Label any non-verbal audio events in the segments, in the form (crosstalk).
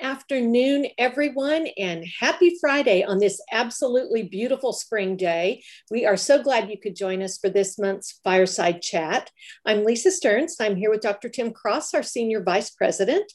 afternoon, everyone, and happy Friday on this absolutely beautiful spring day. We are so glad you could join us for this month's Fireside Chat. I'm Lisa Stearns. I'm here with Dr. Tim Cross, our Senior Vice President.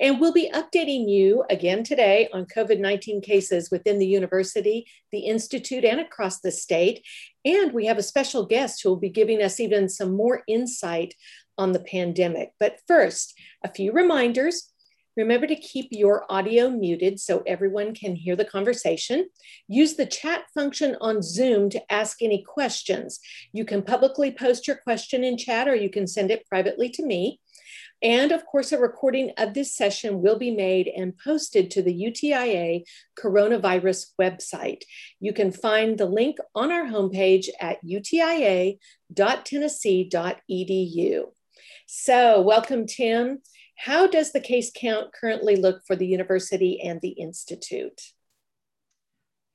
And we'll be updating you again today on COVID 19 cases within the university, the Institute, and across the state. And we have a special guest who will be giving us even some more insight on the pandemic. But first, a few reminders. Remember to keep your audio muted so everyone can hear the conversation. Use the chat function on Zoom to ask any questions. You can publicly post your question in chat or you can send it privately to me. And of course, a recording of this session will be made and posted to the UTIA coronavirus website. You can find the link on our homepage at utia.tennessee.edu. So, welcome, Tim. How does the case count currently look for the university and the institute?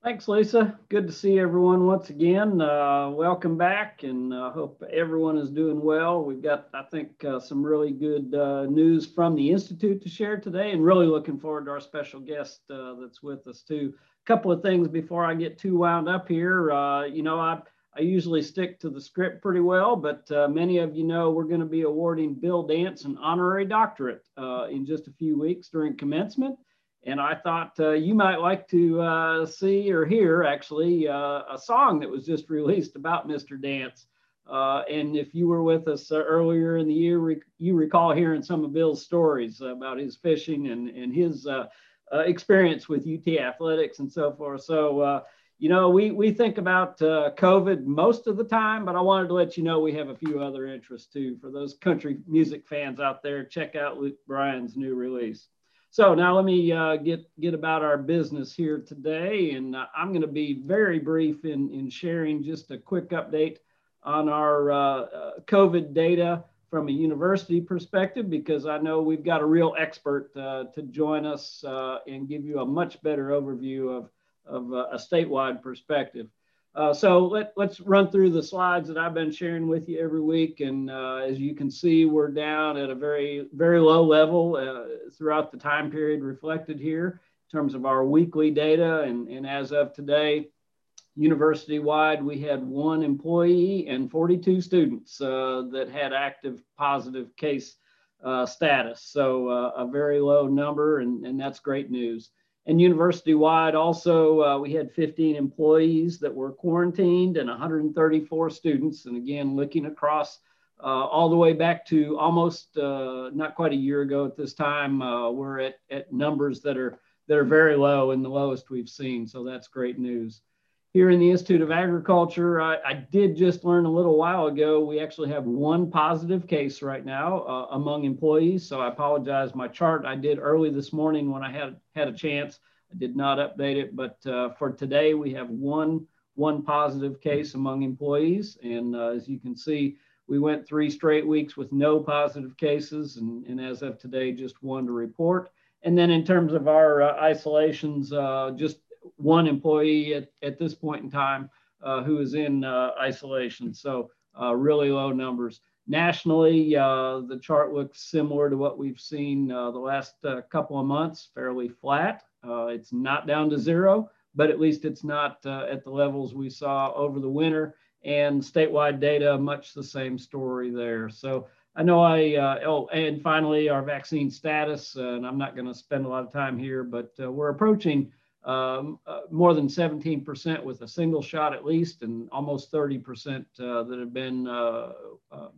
Thanks, Lisa. Good to see everyone once again. Uh, welcome back, and I uh, hope everyone is doing well. We've got, I think, uh, some really good uh, news from the Institute to share today, and really looking forward to our special guest uh, that's with us, too. A couple of things before I get too wound up here. Uh, you know, I I usually stick to the script pretty well, but uh, many of you know we're going to be awarding Bill Dance an honorary doctorate uh, in just a few weeks during commencement. And I thought uh, you might like to uh, see or hear actually uh, a song that was just (laughs) released about Mr. Dance. Uh, and if you were with us earlier in the year, rec- you recall hearing some of Bill's stories about his fishing and, and his experience with UT athletics and so forth. So you know, we, we think about uh, COVID most of the time, but I wanted to let you know we have a few other interests too. For those country music fans out there, check out Luke Bryan's new release. So now let me uh, get get about our business here today, and uh, I'm going to be very brief in in sharing just a quick update on our uh, uh, COVID data from a university perspective because I know we've got a real expert uh, to join us and give you a much better overview of of uh, a statewide perspective. Uh, so let, let's run through the slides that I've been sharing with you every week. And uh, as you can see, we're down at a very, very low level uh, throughout the time period reflected here in terms of our weekly data. And, and as of today, university wide, we had one employee and 42 students uh, that had active positive case uh, status. So a very low number, and, and that's great news. And university wide, also, uh, we had 15 employees that were quarantined and 134 students. And again, looking across uh, all the way back to almost uh, not quite a year ago at this time, uh, we're at, at numbers that are that are very low and the lowest we've seen. So that's great news. Here in the Institute of Agriculture, I, I did just learn a little while ago, we actually have one positive case right now uh, among employees. So I apologize. My chart I did early this morning when I had, had a chance. I did not update it, but uh, for today we have one, one positive case among employees. And uh, as you can see, we went three straight weeks with no positive cases. And, and as of today, just one to report. And then in terms of our uh, isolations, uh, just one employee at, at this point in time uh, who is in uh, isolation. So uh, really low numbers. Nationally, uh, the chart looks similar to what we've seen uh, the last uh, couple of months, fairly flat. it's not down to zero, but at least it's not at the levels we saw over the winter. And statewide data, much the same story there. So I know I, oh, and finally, our vaccine status, and I'm not going to spend a lot of time here, but we're approaching um, uh, more than 17% with a single shot at least, and almost 30% uh, that have been, uh, uh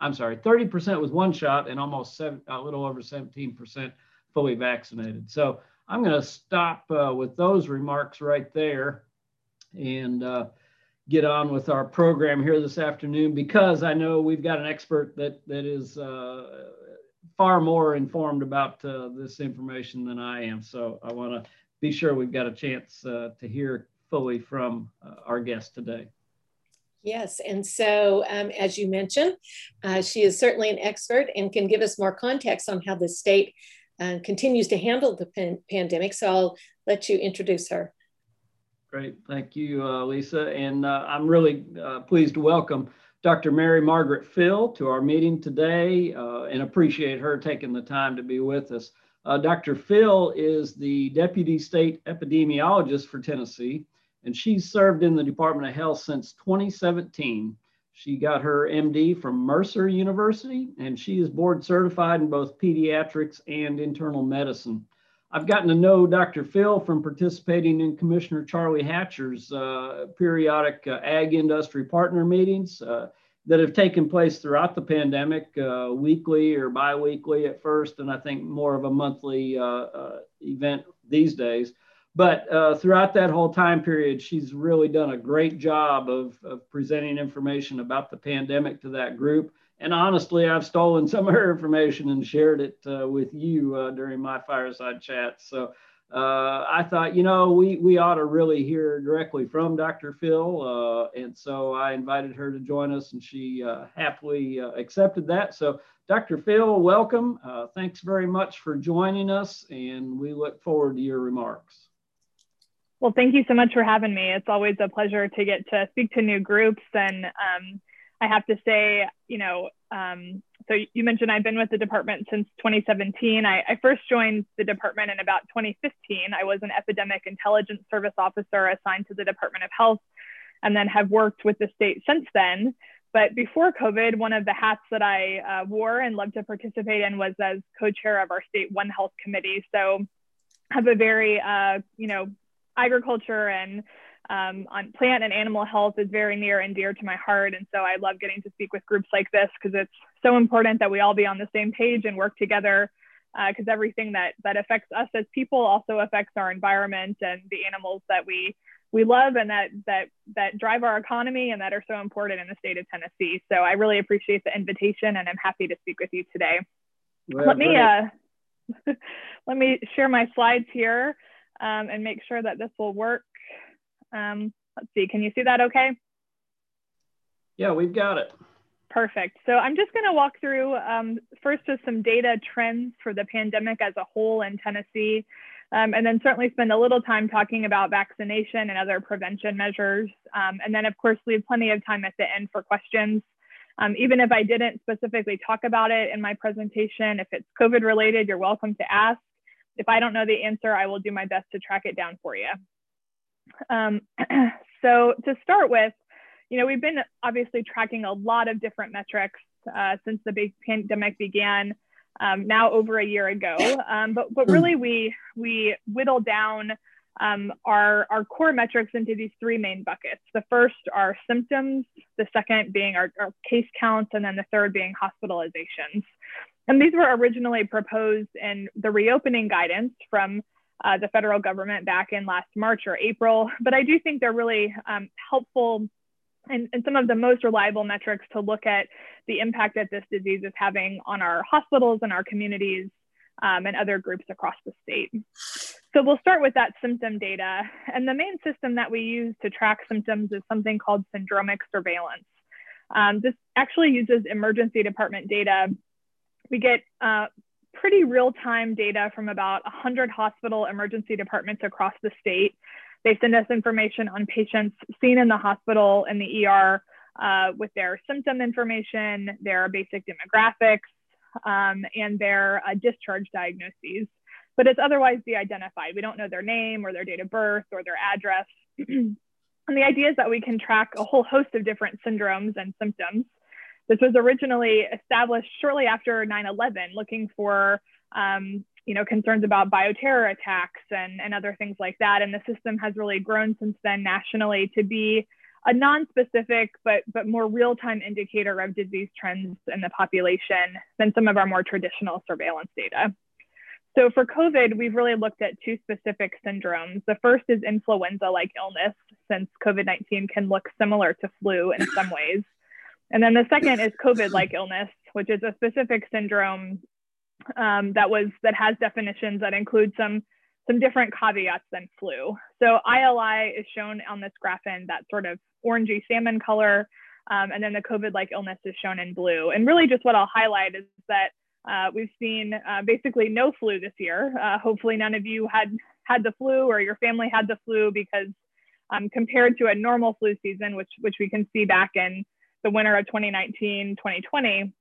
I'm sorry, 30% with one shot and almost seven, a little over 17% fully vaccinated. So I'm going to stop uh, with those remarks right there and uh, get on with our program here this afternoon because I know we've got an expert that, that is far more informed about this information than I am. So I want to be sure we've got a chance uh, to hear fully from uh, our guest today. Yes, and so um, as you mentioned, uh, she is certainly an expert and can give us more context on how the state uh, continues to handle the pan pandemic. So I'll let you introduce her. Great, thank you, uh, Lisa. And uh, I'm really pleased to welcome Dr. Mary Margaret Fill to our meeting today and appreciate her taking the time to be with us. Uh, Dr. Fill is the Deputy State Epidemiologist for Tennessee, and she's served in the Department of Health since 2017. She got her MD from Mercer University, and she is board certified in both pediatrics and internal medicine. I've gotten to know Dr. Fill from participating in Commissioner Charlie Hatcher's uh, periodic uh, ag industry partner meetings uh, that have taken place throughout the pandemic, uh, weekly or biweekly at first, and I think more of a monthly uh, uh, event these days. But uh, throughout that whole time period, she's really done a great job of, of presenting information about the pandemic to that group. And honestly, I've stolen some of her information and shared it uh, with you uh, during my fireside chat. So uh, I thought, you know, we, we ought to really hear directly from Dr. Fill. Uh, and so I invited her to join us, and she uh, happily accepted that. So, Dr. Fill, welcome. thanks very much for joining us, and we look forward to your remarks. Well, thank you so much for having me. It's always a pleasure to get to speak to new groups. And um, I have to say, you know, um, so you mentioned I've been with the department since 2017. I, I, first joined the department in about 2015. I was an epidemic intelligence service officer assigned to the Department of Health and then have worked with the state since then. But before COVID, one of the hats that I uh, wore and loved to participate in was as co-chair of our state One Health committee. So have a very, uh, you know, agriculture and um, on plant and animal health is very near and dear to my heart. And so I love getting to speak with groups like this because it's so important that we all be on the same page and work together because uh, everything that, that affects us as people also affects our environment and the animals that we we love and that that that drive our economy and that are so important in the state of Tennessee. So I really appreciate the invitation and I'm happy to speak with you today. Well, let me uh, (laughs) let me share my slides here um, and make sure that this will work. Um, let's see, can you see that okay? Yeah, we've got it. Perfect. So I'm just going to walk through um, first just some data trends for the pandemic as a whole in Tennessee, um, and then certainly spend a little time talking about vaccination and other prevention measures. Um, and then, of course, leave plenty of time at the end for questions. Um, even if I didn't specifically talk about it in my presentation, if it's COVID related, you're welcome to ask. If I don't know the answer, I will do my best to track it down for you. Um, (clears throat) so to start with, you know, we've been obviously tracking a lot of different metrics uh, since the big pandemic began, um, now over a year ago. Um, but but really, we we whittle down um, our our core metrics into these three main buckets. The first are symptoms, the second being our, our case counts, and then the third being hospitalizations. And these were originally proposed in the reopening guidance from uh, the federal government back in last March or April. But I do think they're really um, helpful and, and, some of the most reliable metrics to look at the impact that this disease is having on our hospitals and our communities um, and other groups across the state. So we'll start with that symptom data. And the main system that we use to track symptoms is something called syndromic surveillance. Um, this actually uses emergency department data we get uh, pretty real-time data from about 100 hospital emergency departments across the state. They send us information on patients seen in the hospital in the ER uh, with their symptom information, their basic demographics, um, and their uh, discharge diagnoses. But it's otherwise de-identified. We don't know their name or their date of birth or their address. (clears throat) and the idea is that we can track a whole host of different syndromes and symptoms this was originally established shortly after 9-11, looking for um, you know, concerns about bioterror attacks and, and other things like that. And the system has really grown since then nationally to be a non-specific but, but more real-time indicator of disease trends in the population than some of our more traditional surveillance data. So for COVID, we've really looked at two specific syndromes. The first is influenza-like illness, since COVID-19 can look similar to flu in some ways. And then the second is COVID-like illness, which is a specific syndrome um, that was that has definitions that include some some different caveats than flu. So ILI is shown on this graph in that sort of orangey salmon color, um, and then the COVID-like illness is shown in blue. And really, just what I'll highlight is that uh, we've seen uh, basically no flu this year. Uh, hopefully, none of you had had the flu or your family had the flu because um, compared to a normal flu season, which which we can see back in the winter of 2019, 2020,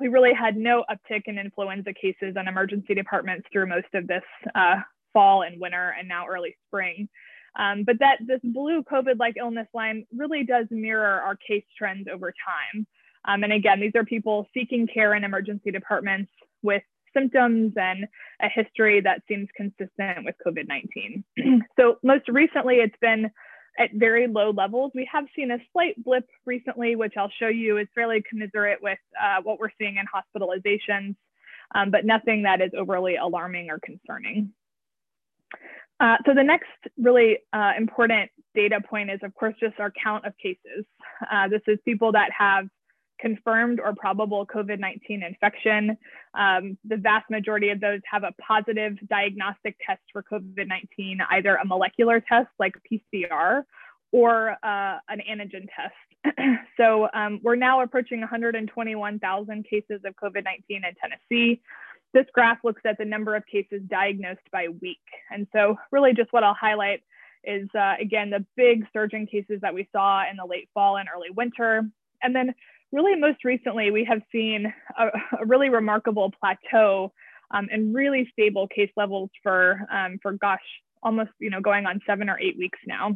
we really had no uptick in influenza cases in emergency departments through most of this uh, fall and winter and now early spring. Um, but that this blue COVID-like illness line really does mirror our case trends over time. Um, and again, these are people seeking care in emergency departments with symptoms and a history that seems consistent with COVID-19. (clears throat) so most recently, it's been at very low levels. We have seen a slight blip recently, which I'll show you is fairly commiserate with uh, what we're seeing in hospitalizations, um, but nothing that is overly alarming or concerning. Uh, so the next really uh, important data point is, of course, just our count of cases. Uh, this is people that have confirmed or probable COVID-19 infection. Um, the vast majority of those have a positive diagnostic test for COVID-19, either a molecular test like PCR or uh, an antigen test. (clears throat) so um, we're now approaching 121,000 cases of COVID-19 in Tennessee. This graph looks at the number of cases diagnosed by week. And so really just what I'll highlight is, uh, again, the big surge in cases that we saw in the late fall and early winter. And then really most recently, we have seen a, a really remarkable plateau um, and really stable case levels for, um, for gosh, almost you know going on seven or eight weeks now.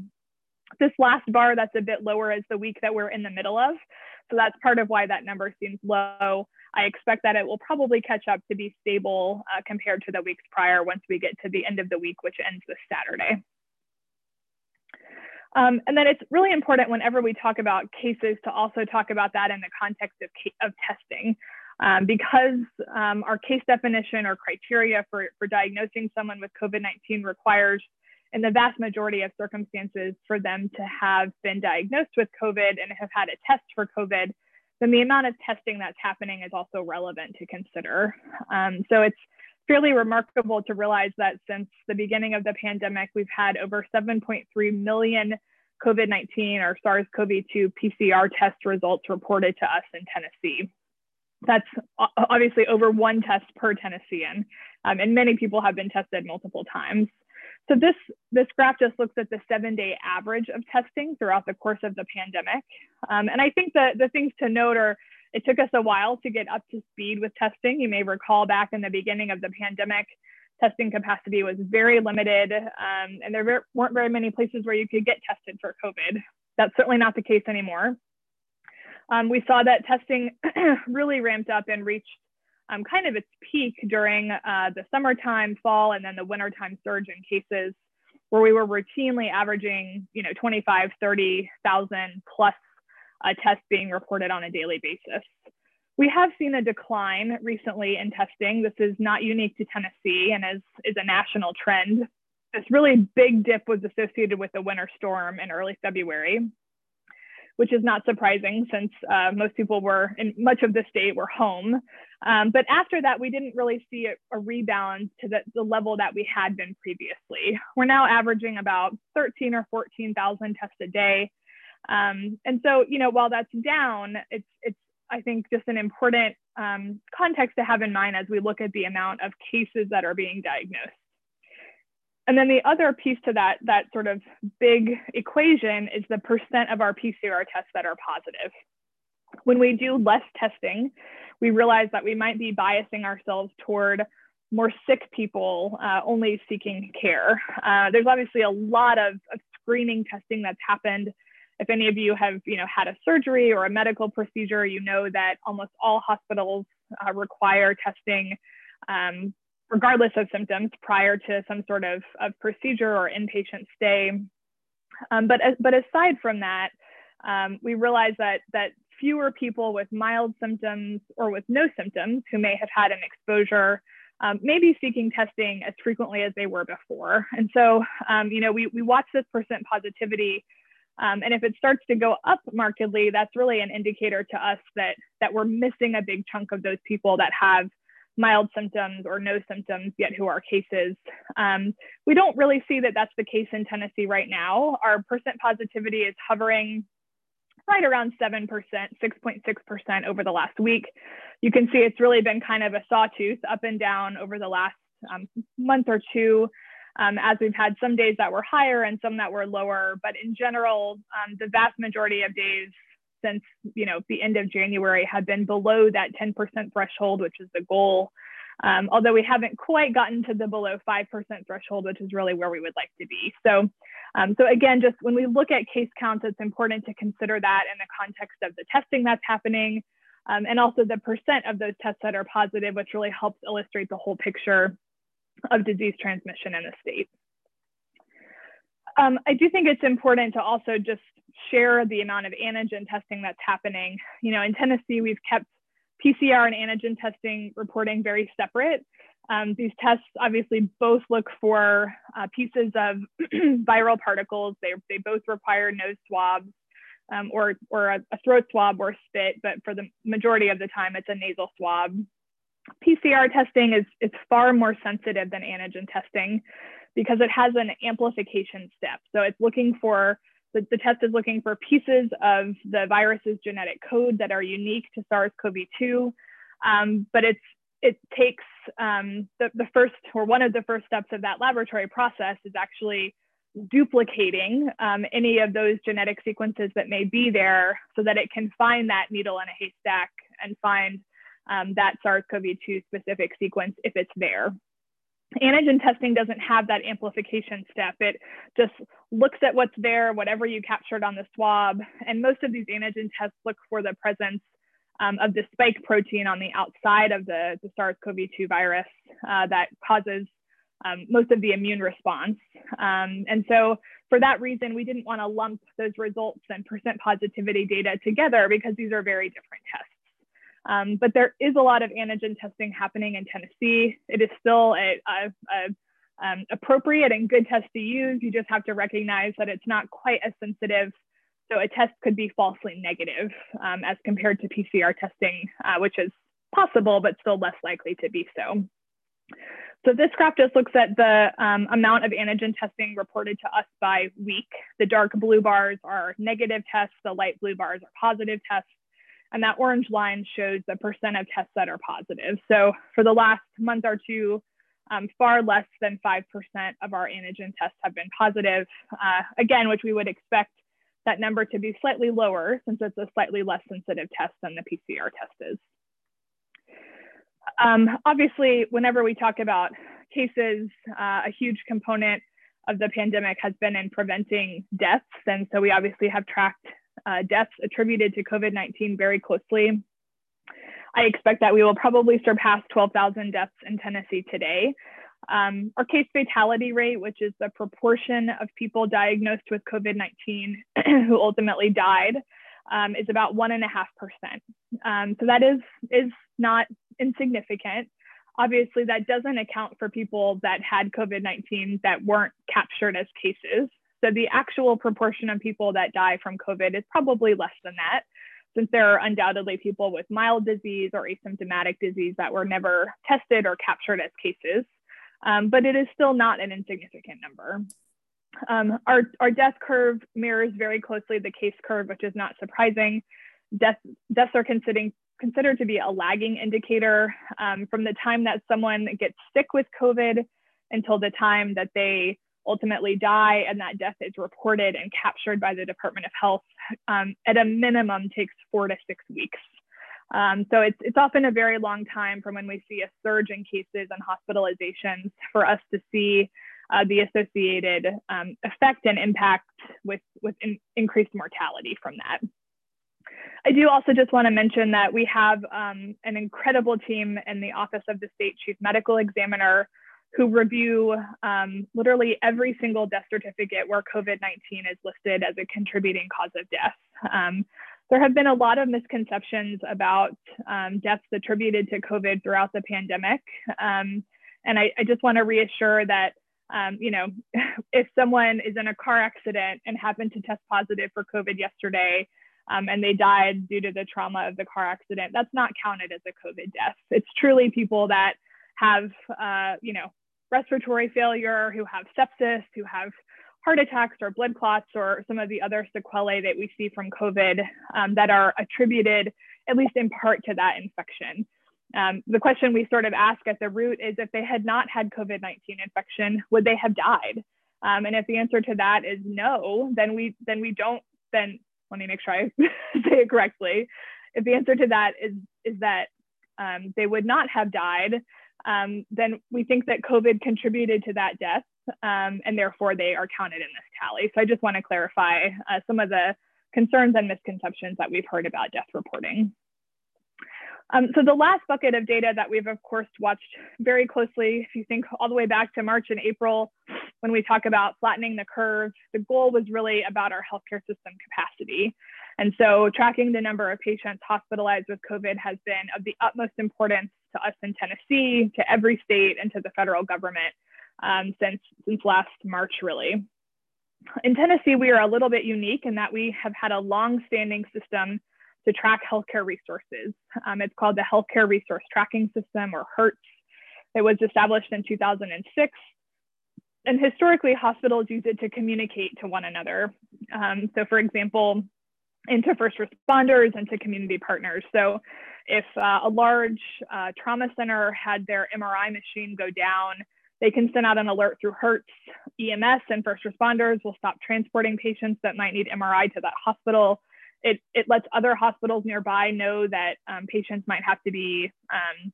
This last bar that's a bit lower is the week that we're in the middle of. So that's part of why that number seems low. I expect that it will probably catch up to be stable uh, compared to the weeks prior once we get to the end of the week, which ends this Saturday. Um, and then it's really important whenever we talk about cases to also talk about that in the context of, of testing. Um, because um, our case definition or criteria for, for diagnosing someone with COVID-19 requires in the vast majority of circumstances for them to have been diagnosed with COVID and have had a test for COVID, then the amount of testing that's happening is also relevant to consider. Um, so it's fairly remarkable to realize that since the beginning of the pandemic, we've had over 7.3 million COVID 19 or SARS CoV 2 PCR test results reported to us in Tennessee. That's obviously over one test per Tennessean, um, and many people have been tested multiple times. So this, this graph just looks at the seven day average of testing throughout the course of the pandemic. Um, and I think that the things to note are it took us a while to get up to speed with testing. You may recall back in the beginning of the pandemic, testing capacity was very limited um, and there weren't very many places where you could get tested for COVID. That's certainly not the case anymore. Um, we saw that testing (clears throat) really ramped up and reached um, kind of its peak during uh, the summertime, fall, and then the wintertime surge in cases where we were routinely averaging, you know, 25, 30,000 plus uh, tests being reported on a daily basis. We have seen a decline recently in testing. This is not unique to Tennessee and is, is a national trend. This really big dip was associated with the winter storm in early February which is not surprising since uh, most people were in much of the state were home. Um, but after that, we didn't really see a, a rebound to the, the, level that we had been previously. We're now averaging about 13 or 14,000 tests a day. Um, and so, you know, while that's down, it's, it's I think just an important um, context to have in mind as we look at the amount of cases that are being diagnosed. And then the other piece to that, that sort of big equation is the percent of our PCR tests that are positive. When we do less testing, we realize that we might be biasing ourselves toward more sick people uh, only seeking care. Uh, there's obviously a lot of, of, screening testing that's happened. If any of you have, you know, had a surgery or a medical procedure, you know that almost all hospitals uh, require testing um, regardless of symptoms prior to some sort of, of procedure or inpatient stay. Um, but, but aside from that, um, we realize that, that fewer people with mild symptoms or with no symptoms who may have had an exposure um, may be seeking testing as frequently as they were before. And so, um, you know, we, we watch this percent positivity um, and if it starts to go up markedly, that's really an indicator to us that, that we're missing a big chunk of those people that have mild symptoms or no symptoms yet who are cases. Um, we don't really see that that's the case in Tennessee right now. Our percent positivity is hovering right around 7%, 6.6% over the last week. You can see it's really been kind of a sawtooth up and down over the last um, month or two. Um, as we've had some days that were higher and some that were lower, but in general, um, the vast majority of days since you know the end of January have been below that 10% threshold, which is the goal. Um, although we haven't quite gotten to the below 5% threshold, which is really where we would like to be. So, um, so again, just when we look at case counts, it's important to consider that in the context of the testing that's happening, um, and also the percent of those tests that are positive, which really helps illustrate the whole picture of disease transmission in the state. Um, I do think it's important to also just share the amount of antigen testing that's happening. You know, in Tennessee, we've kept PCR and antigen testing reporting very separate. Um, these tests obviously both look for uh, pieces of (clears throat) viral particles. They, they both require nose swabs um, or, or a, a, throat swab or spit, but for the majority of the time, it's a nasal swab. PCR testing is, far more sensitive than antigen testing because it has an amplification step. So it's looking for, the, the test is looking for pieces of the virus's genetic code that are unique to SARS-CoV-2, um, but it's, it takes um, the, the first or one of the first steps of that laboratory process is actually duplicating um, any of those genetic sequences that may be there so that it can find that needle in a haystack and find um, that SARS-CoV-2 specific sequence if it's there. Antigen testing doesn't have that amplification step. It just looks at what's there, whatever you captured on the swab. And most of these antigen tests look for the presence um, of the spike protein on the outside of the, the SARS-CoV-2 virus uh, that causes um, most of the immune response. Um, and so for that reason, we didn't want to lump those results and percent positivity data together because these are very different tests. Um, but there is a lot of antigen testing happening in Tennessee. It is still a, a, a um, appropriate and good test to use. You just have to recognize that it's not quite as sensitive. So a test could be falsely negative um, as compared to PCR testing, uh, which is possible, but still less likely to be so. So this graph just looks at the um, amount of antigen testing reported to us by week. The dark blue bars are negative tests, the light blue bars are positive tests, and that orange line shows the percent of tests that are positive. So for the last month or two, um, far less than 5% of our antigen tests have been positive. Uh, again, which we would expect that number to be slightly lower since it's a slightly less sensitive test than the PCR test is. Um, obviously, whenever we talk about cases, uh, a huge component of the pandemic has been in preventing deaths. And so we obviously have tracked uh, deaths attributed to COVID 19 very closely. I expect that we will probably surpass 12,000 deaths in Tennessee today. Um, our case fatality rate, which is the proportion of people diagnosed with COVID 19 (clears throat) who ultimately died, um, is about one and a half percent. Um, so that is is not insignificant. Obviously, that doesn't account for people that had COVID 19 that weren't captured as cases. So the actual proportion of people that die from COVID is probably less than that, since there are undoubtedly people with mild disease or asymptomatic disease that were never tested or captured as cases. Um, but it is still not an insignificant number. Um, our, our death curve mirrors very closely the case curve, which is not surprising. Death, deaths are considered, considered to be a lagging indicator um, from the time that someone gets sick with COVID until the time that they ultimately die and that death is reported and captured by the Department of Health um, at a minimum takes four to six weeks. Um, so it's, it's often a very long time from when we see a surge in cases and hospitalizations for us to see uh, the associated um, effect and impact with, with in, increased mortality from that. I do also just want to mention that we have um, an incredible team in the Office of the State Chief Medical Examiner who review um, literally every single death certificate where COVID 19 is listed as a contributing cause of death. Um, there have been a lot of misconceptions about um, deaths attributed to COVID throughout the pandemic. Um, and I, I, just want to reassure that, um, you know, (laughs) if someone is in a car accident and happened to test positive for COVID yesterday, um, and they died due to the trauma of the car accident, that's not counted as a COVID death. It's truly people that have, uh, you know, respiratory failure, who have sepsis, who have heart attacks or blood clots or some of the other sequelae that we see from COVID um, that are attributed, at least in part, to that infection. Um, the question we sort of ask at the root is if they had not had COVID 19 infection, would they have died? Um, and if the answer to that is no, then we then we don't then let me make sure I (laughs) say it correctly. If the answer to that is, is that um, they would not have died, um, then we think that COVID contributed to that death, um, and therefore they are counted in this tally. So I just want to clarify uh, some of the concerns and misconceptions that we've heard about death reporting. Um, so the last bucket of data that we've of course watched very closely, if you think all the way back to March and April, when we talk about flattening the curve, the goal was really about our healthcare system capacity. And so tracking the number of patients hospitalized with COVID has been of the utmost importance to us in Tennessee, to every state, and to the federal government um, since, since last March, really. In Tennessee, we are a little bit unique in that we have had a long-standing system to track healthcare resources. Um, it's called the Healthcare Resource Tracking System, or HRTS. It was established in 2006. And historically, hospitals use it to communicate to one another. Um, so, for example, into first responders and to community partners. So, if uh, a large uh, trauma center had their MRI machine go down, they can send out an alert through HRTS. EMS and first responders will stop transporting patients that might need MRI to that hospital it, it lets other hospitals nearby know that um, patients might have to be um,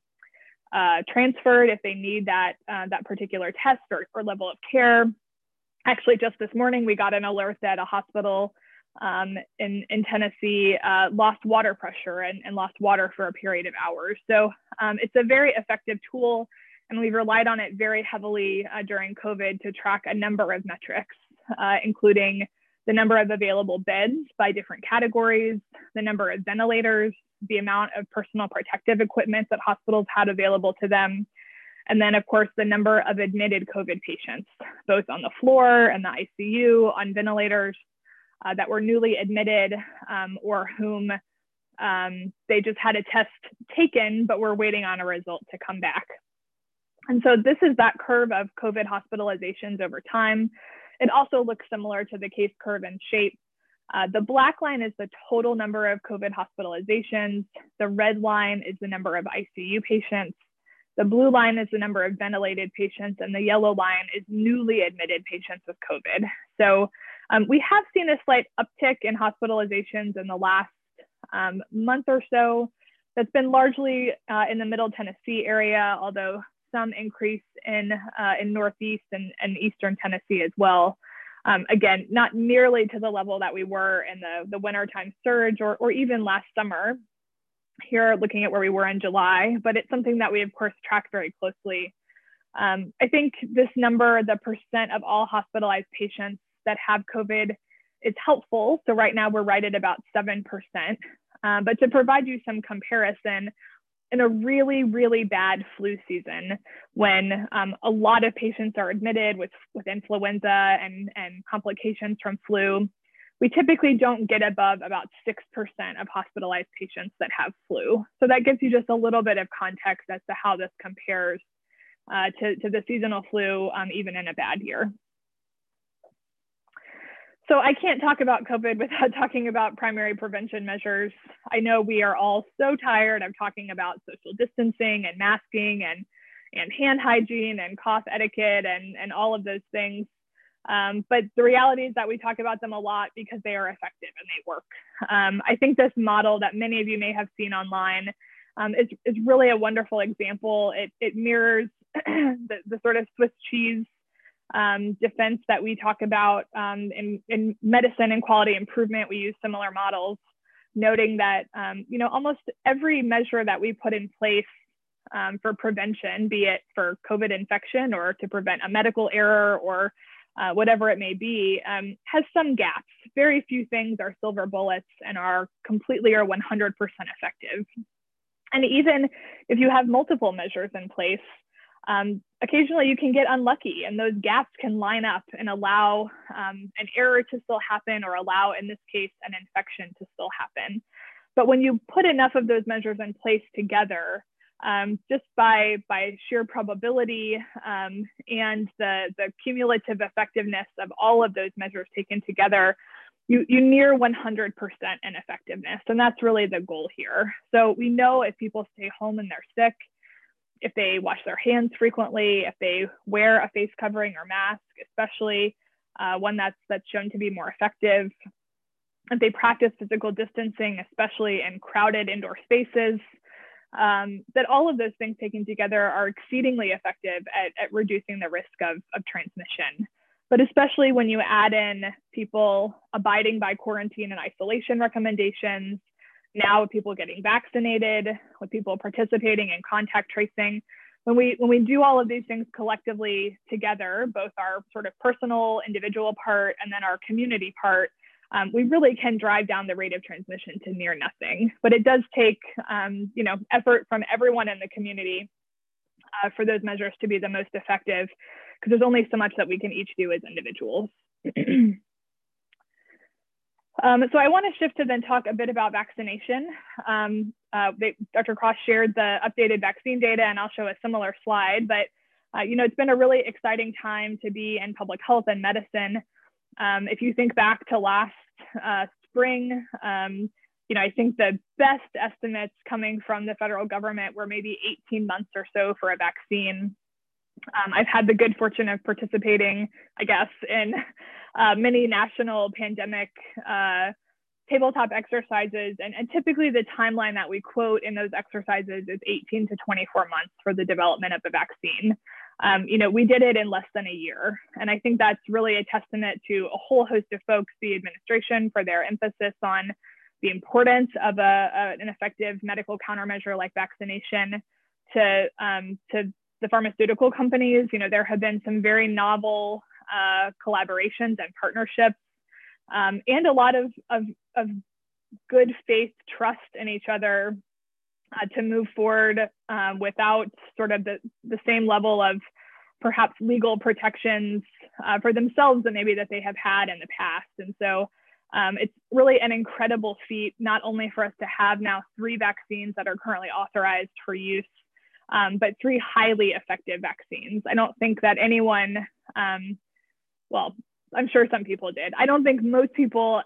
uh, transferred if they need that, uh, that particular test or, or level of care. Actually, just this morning, we got an alert that a hospital um, in, in Tennessee uh, lost water pressure and, and, lost water for a period of hours. So um, it's a very effective tool, and we've relied on it very heavily uh, during COVID to track a number of metrics, uh, including the number of available beds by different categories, the number of ventilators, the amount of personal protective equipment that hospitals had available to them, and then of course the number of admitted COVID patients, both on the floor and the ICU, on ventilators uh, that were newly admitted um, or whom um, they just had a test taken, but were waiting on a result to come back. And so this is that curve of COVID hospitalizations over time. It also looks similar to the case curve in shape. Uh, the black line is the total number of COVID hospitalizations. The red line is the number of ICU patients. The blue line is the number of ventilated patients, and the yellow line is newly admitted patients with COVID. So um, we have seen a slight uptick in hospitalizations in the last um, month or so. That's been largely uh, in the Middle Tennessee area, although some increase in, uh, in Northeast and, and Eastern Tennessee as well. Um, again, not nearly to the level that we were in the, the wintertime surge or, or even last summer. Here, looking at where we were in July, but it's something that we, of course, track very closely. Um, I think this number, the percent of all hospitalized patients that have COVID, is helpful. So right now we're right at about 7%. Um, but to provide you some comparison, in a really, really bad flu season when um, a lot of patients are admitted with, with influenza and, and complications from flu. We typically don't get above about 6% of hospitalized patients that have flu. So that gives you just a little bit of context as to how this compares uh, to, to the seasonal flu, um, even in a bad year. So I can't talk about COVID (laughs) without talking about primary prevention measures. I know we are all so tired of talking about social distancing and masking and, and hand hygiene and cough etiquette and, and all of those things. Um, but the reality is that we talk about them a lot because they are effective and they work. Um, I think this model that many of you may have seen online um, is, is really a wonderful example. It, it mirrors (clears throat) the, the sort of Swiss cheese um, defense that we talk about um, in, in, medicine and quality improvement, we use similar models, noting that um, you know almost every measure that we put in place um, for prevention, be it for COVID infection or to prevent a medical error or uh, whatever it may be, um, has some gaps. Very few things are silver bullets and are completely or 100% effective. And even if you have multiple measures in place, um, occasionally you can get unlucky and those gaps can line up and allow um, an error to still happen or allow, in this case, an infection to still happen. But when you put enough of those measures in place together, um, just by, by sheer probability um, and the, the cumulative effectiveness of all of those measures taken together, you, you near 100% in effectiveness. And that's really the goal here. So we know if people stay home and they're sick, if they wash their hands frequently, if they wear a face covering or mask, especially uh, one that's that's shown to be more effective, if they practice physical distancing, especially in crowded indoor spaces, um, that all of those things taken together are exceedingly effective at, at reducing the risk of, of transmission. But especially when you add in people abiding by quarantine and isolation recommendations, now with people getting vaccinated, with people participating in contact tracing, when we when we do all of these things collectively together, both our sort of personal individual part and then our community part, um, we really can drive down the rate of transmission to near nothing. But it does take, um, you know, effort from everyone in the community uh, for those measures to be the most effective, because there's only so much that we can each do as individuals. (clears throat) um, so I want to shift to then talk a bit about vaccination. Um, uh, they, Dr. Cross shared the updated vaccine data, and I'll show a similar slide. But uh, you know, it's been a really exciting time to be in public health and medicine. Um, if you think back to last uh, spring. Um, you know, I think the best estimates coming from the federal government were maybe 18 months or so for a vaccine. Um, I've had the good fortune of participating, I guess, in (laughs) uh, many national pandemic uh, tabletop exercises. And, and, typically the timeline that we quote in those exercises is 18 to 24 months for the development of a vaccine um, you know, we did it in less than a year. And I think that's really a testament to a whole host of folks, the administration for their emphasis on the importance of a, a an effective medical countermeasure like vaccination to, um, to the pharmaceutical companies. You know, there have been some very novel uh, collaborations and partnerships um, and a lot of, of, of good faith trust in each other uh, to move forward um, without sort of the, the same level of perhaps legal protections uh, for themselves that maybe that they have had in the past. And so um, it's really an incredible feat, not only for us to have now three vaccines that are currently authorized for use, um, but three highly effective vaccines. I don't think that anyone, um, well, I'm sure some people did. I don't think most people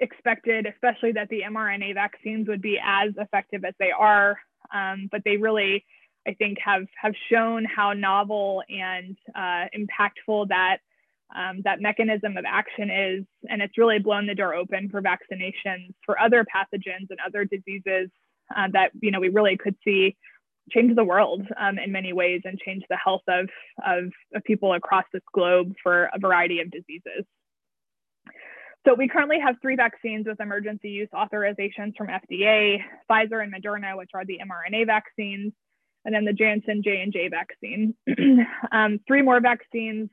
expected, especially that the mRNA vaccines would be as effective as they are. Um, but they really, I think, have have shown how novel and uh, impactful that um, that mechanism of action is, and it's really blown the door open for vaccinations for other pathogens and other diseases uh, that you know we really could see change the world um, in many ways and change the health of, of, of people across this globe for a variety of diseases. So we currently have three vaccines with emergency use authorizations from FDA, Pfizer and Moderna, which are the mRNA vaccines, and then the Janssen J&J vaccine. (clears throat) um, three more vaccines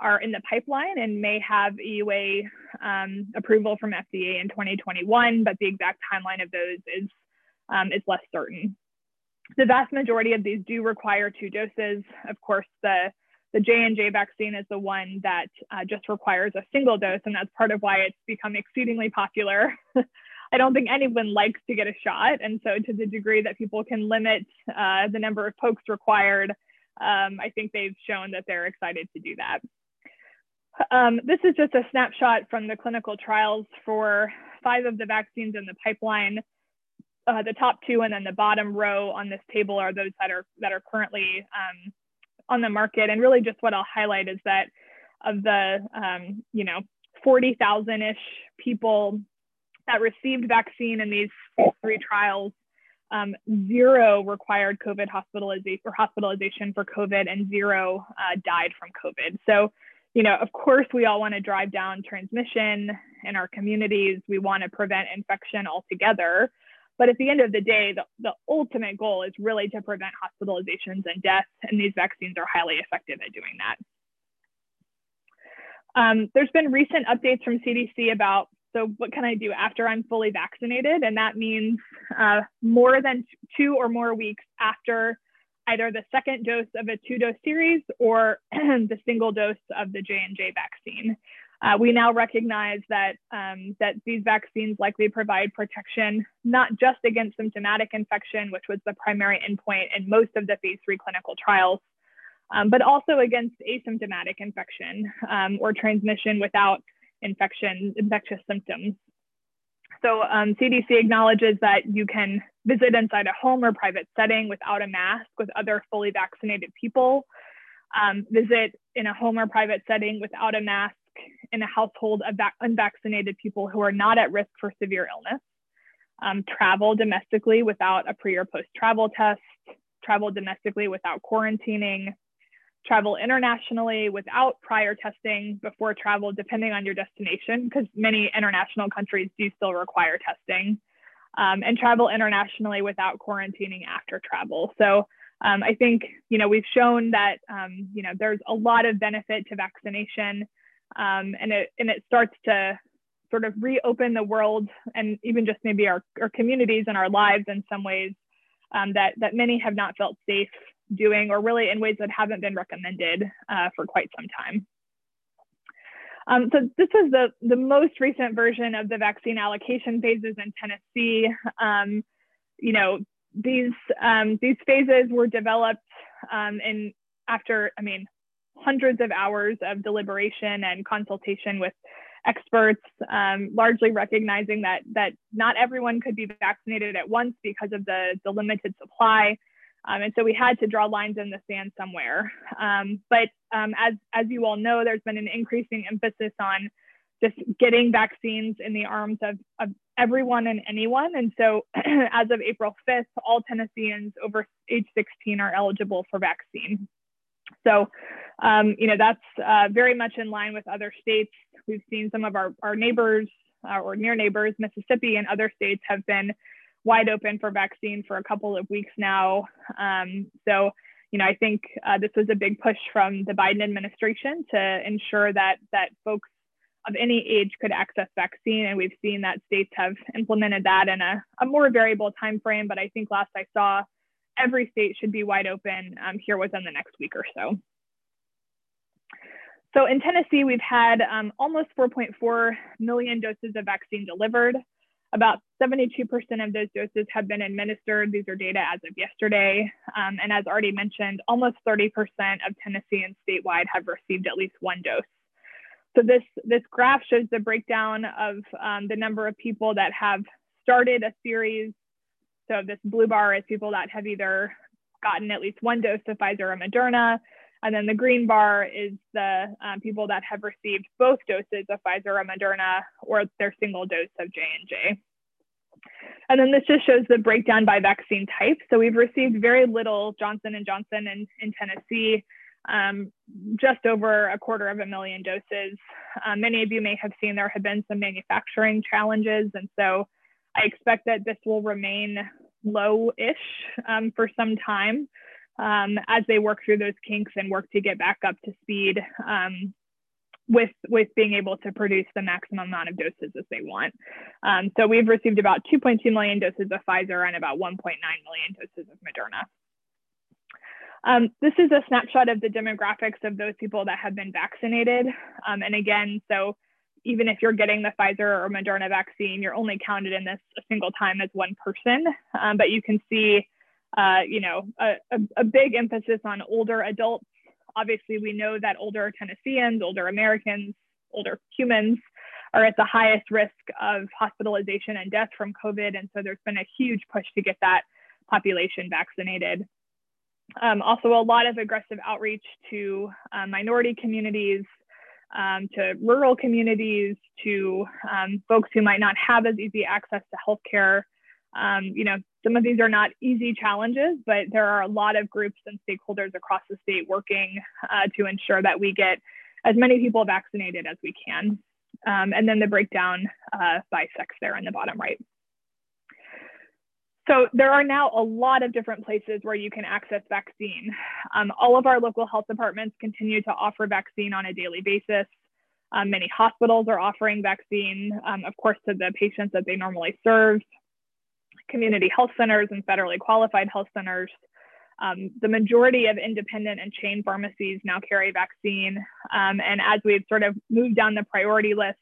are in the pipeline and may have EUA um, approval from FDA in 2021, but the exact timeline of those is, um, is less certain. The vast majority of these do require two doses. Of course, the the J&J vaccine is the one that uh, just requires a single dose, and that's part of why it's become exceedingly popular. (laughs) I don't think anyone likes to get a shot. And so to the degree that people can limit uh, the number of pokes required, um, I think they've shown that they're excited to do that. Um, this is just a snapshot from the clinical trials for five of the vaccines in the pipeline. Uh, the top two and then the bottom row on this table are those that are that are currently um, on the market. And really just what I'll highlight is that of the, um, you know, 40,000-ish people that received vaccine in these three trials, um, zero required COVID hospitalization or hospitalization for COVID and zero uh, died from COVID. So, you know, of course, we all want to drive down transmission in our communities. We want to prevent infection altogether. But at the end of the day, the, the ultimate goal is really to prevent hospitalizations and deaths, and these vaccines are highly effective at doing that. Um, there's been recent updates from CDC about so what can I do after I'm fully vaccinated? And that means uh, more than two or more weeks after either the second dose of a two dose series or (clears throat) the single dose of the J&J vaccine. Uh, we now recognize that, um, that these vaccines likely provide protection not just against symptomatic infection, which was the primary endpoint in most of the phase three clinical trials, um, but also against asymptomatic infection um, or transmission without infection, infectious symptoms. So um, CDC acknowledges that you can visit inside a home or private setting without a mask with other fully vaccinated people, um, visit in a home or private setting without a mask in a household of unvaccinated people who are not at risk for severe illness, um, travel domestically without a pre or post travel test, travel domestically without quarantining, travel internationally without prior testing before travel, depending on your destination, because many international countries do still require testing, um, and travel internationally without quarantining after travel. So um, I think you know we've shown that um, you know there's a lot of benefit to vaccination, um, and it and it starts to sort of reopen the world and even just maybe our, our communities and our lives in some ways um, that that many have not felt safe doing, or really in ways that haven't been recommended uh, for quite some time. Um, so this is the, the most recent version of the vaccine allocation phases in Tennessee. Um, you know, these, um, these phases were developed um, in after, I mean, hundreds of hours of deliberation and consultation with experts, um, largely recognizing that, that not everyone could be vaccinated at once because of the, the limited supply. Um, and so we had to draw lines in the sand somewhere. Um, but um, as, as you all know, there's been an increasing emphasis on just getting vaccines in the arms of, of everyone and anyone. And so (clears throat) as of April 5th, all Tennesseans over age 16 are eligible for vaccine. So, um, you know, that's uh, very much in line with other states. We've seen some of our, our neighbors uh, or near neighbors, Mississippi and other states have been wide open for vaccine for a couple of weeks now. Um, so, you know, I think uh, this was a big push from the Biden administration to ensure that that folks of any age could access vaccine, and we've seen that states have implemented that in a, a more variable time frame. But I think last I saw, every state should be wide open um, here within the next week or so. So in Tennessee, we've had um, almost 4.4 million doses of vaccine delivered. About 72% of those doses have been administered. These are data as of yesterday. Um, and as already mentioned, almost 30% of Tennesseans statewide have received at least one dose. So this, this graph shows the breakdown of um, the number of people that have started a series. So this blue bar is people that have either gotten at least one dose of Pfizer or Moderna. And then the green bar is the um, people that have received both doses of Pfizer or Moderna or their single dose of J&J. And then this just shows the breakdown by vaccine type. So we've received very little Johnson & Johnson in, in Tennessee, um, just over a quarter of a million doses. Um, many of you may have seen there have been some manufacturing challenges. And so I expect that this will remain low-ish um, for some time um, as they work through those kinks and work to get back up to speed um, with with being able to produce the maximum amount of doses as they want. Um, so we've received about 2.2 million doses of Pfizer and about 1.9 million doses of Moderna. Um, this is a snapshot of the demographics of those people that have been vaccinated. Um, and again, so even if you're getting the Pfizer or Moderna vaccine, you're only counted in this a single time as one person. Um, but you can see uh, you know, a, a, a big emphasis on older adults. Obviously, we know that older Tennesseans, older Americans, older humans are at the highest risk of hospitalization and death from COVID. And so there's been a huge push to get that population vaccinated. Um, also, a lot of aggressive outreach to uh, minority communities, um, to rural communities, to um, folks who might not have as easy access to healthcare. Um, you know, some of these are not easy challenges, but there are a lot of groups and stakeholders across the state working uh, to ensure that we get as many people vaccinated as we can. Um, and then the breakdown uh, by sex there in the bottom right. So there are now a lot of different places where you can access vaccine. Um, all of our local health departments continue to offer vaccine on a daily basis. Um, many hospitals are offering vaccine, um, of course, to the patients that they normally serve community health centers and federally qualified health centers. Um, the majority of independent and chain pharmacies now carry vaccine. Um, and as we've sort of moved down the priority list,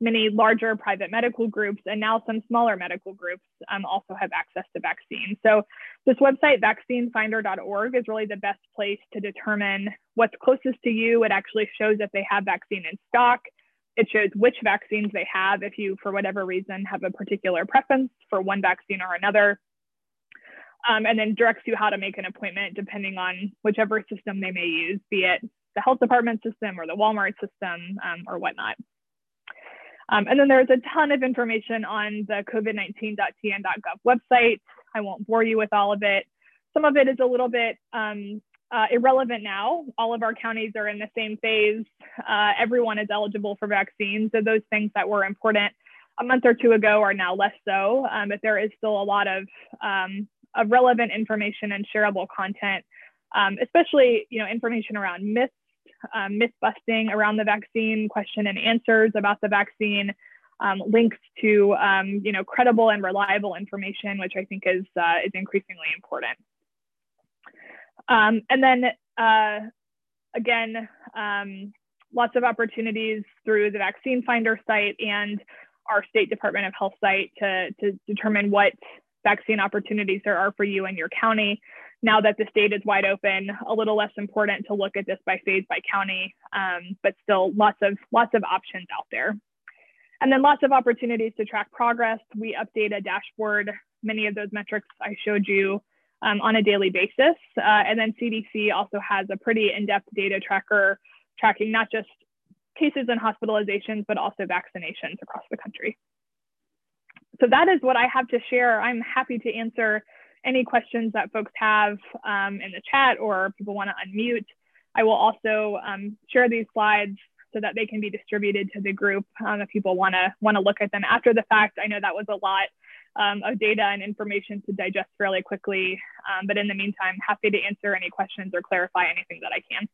many larger private medical groups and now some smaller medical groups um, also have access to vaccines. So this website, vaccinefinder.org, is really the best place to determine what's closest to you. It actually shows if they have vaccine in stock. It shows which vaccines they have if you, for whatever reason, have a particular preference for one vaccine or another. Um, and then directs you how to make an appointment depending on whichever system they may use, be it the health department system or the Walmart system um, or whatnot. Um, and then there's a ton of information on the covid19.tn.gov website. I won't bore you with all of it. Some of it is a little bit um, uh, irrelevant now. All of our counties are in the same phase. Uh, everyone is eligible for vaccines. So those things that were important a month or two ago are now less so, um, but there is still a lot of, um, of relevant information and shareable content, um, especially you know information around myths, um, myth busting around the vaccine, question and answers about the vaccine, um, links to um, you know credible and reliable information, which I think is uh, is increasingly important. and then uh, again, lots of opportunities through the Vaccine Finder site and our State Department of Health site to, to determine what vaccine opportunities there are for you in your county. Now that the state is wide open, a little less important to look at this by phase by county, um, but still lots of lots of options out there. And then lots of opportunities to track progress. We update a dashboard, many of those metrics I showed you um, on a daily basis. Uh, and then CDC also has a pretty in-depth data tracker tracking not just cases and hospitalizations, but also vaccinations across the country. So that is what I have to share. I'm happy to answer any questions that folks have um, in the chat or people want to unmute. I will also um, share these slides so that they can be distributed to the group um, if people want to want to look at them after the fact. I know that was a lot um, of data and information to digest fairly quickly, um, but in the meantime, happy to answer any questions or clarify anything that I can.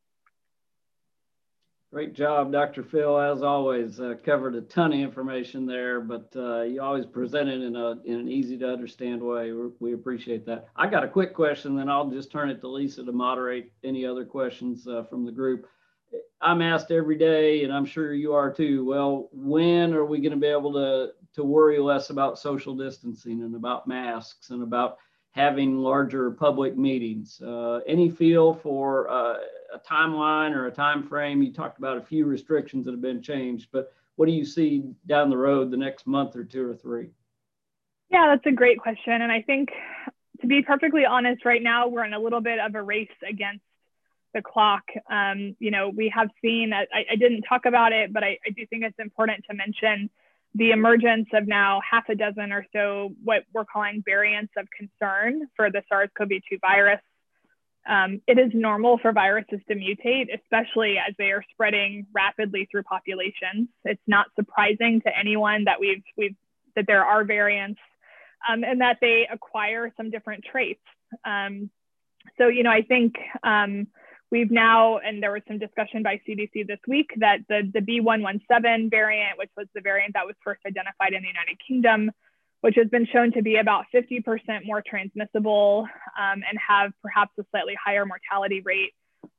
Great job, Dr. Fill. As always, uh, covered a ton of information there, but uh, you always present it in, a, in an easy to understand way. We're, we appreciate that. I got a quick question, then I'll just turn it to Lisa to moderate any other questions uh, from the group. I'm asked every day, and I'm sure you are too. Well, when are we going to be able to to worry less about social distancing and about masks and about having larger public meetings. Uh, any feel for uh, a timeline or a time frame? You talked about a few restrictions that have been changed, but what do you see down the road the next month or two or three? Yeah, that's a great question. And I think to be perfectly honest, right now we're in a little bit of a race against the clock. Um, you know, we have seen, I, I, didn't talk about it, but I, I do think it's important to mention the emergence of now half a dozen or so what we're calling variants of concern for the SARS-CoV-2 virus. Um, it is normal for viruses to mutate, especially as they are spreading rapidly through populations. It's not surprising to anyone that we've, we've that there are variants um, and that they acquire some different traits. Um, so, you know, I think um, We've now, and there was some discussion by CDC this week that the, the B117 variant, which was the variant that was first identified in the United Kingdom, which has been shown to be about 50% more transmissible um, and have perhaps a slightly higher mortality rate,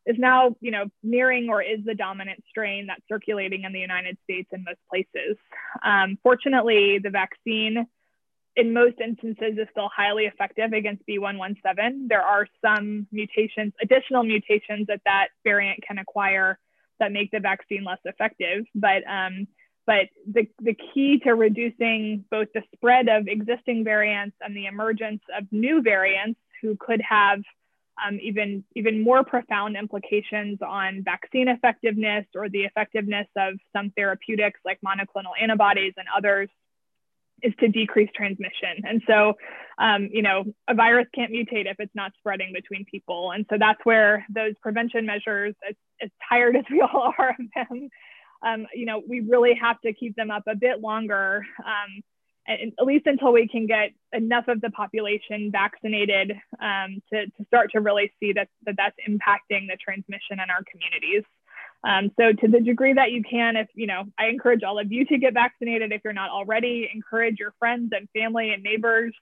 is now, you know, nearing or is the dominant strain that's circulating in the United States in most places. Um, fortunately, the vaccine in most instances is still highly effective against B117. There are some mutations, additional mutations that that variant can acquire that make the vaccine less effective. But um, but the, the key to reducing both the spread of existing variants and the emergence of new variants who could have um, even, even more profound implications on vaccine effectiveness or the effectiveness of some therapeutics like monoclonal antibodies and others is to decrease transmission. And so, um, you know, a virus can't mutate if it's not spreading between people. And so that's where those prevention measures, as, as tired as we all are of them, um, you know, we really have to keep them up a bit longer, um, and, at least until we can get enough of the population vaccinated um, to, to start to really see that, that that's impacting the transmission in our communities. Um, so to the degree that you can, if you know, I encourage all of you to get vaccinated if you're not already. Encourage your friends and family and neighbors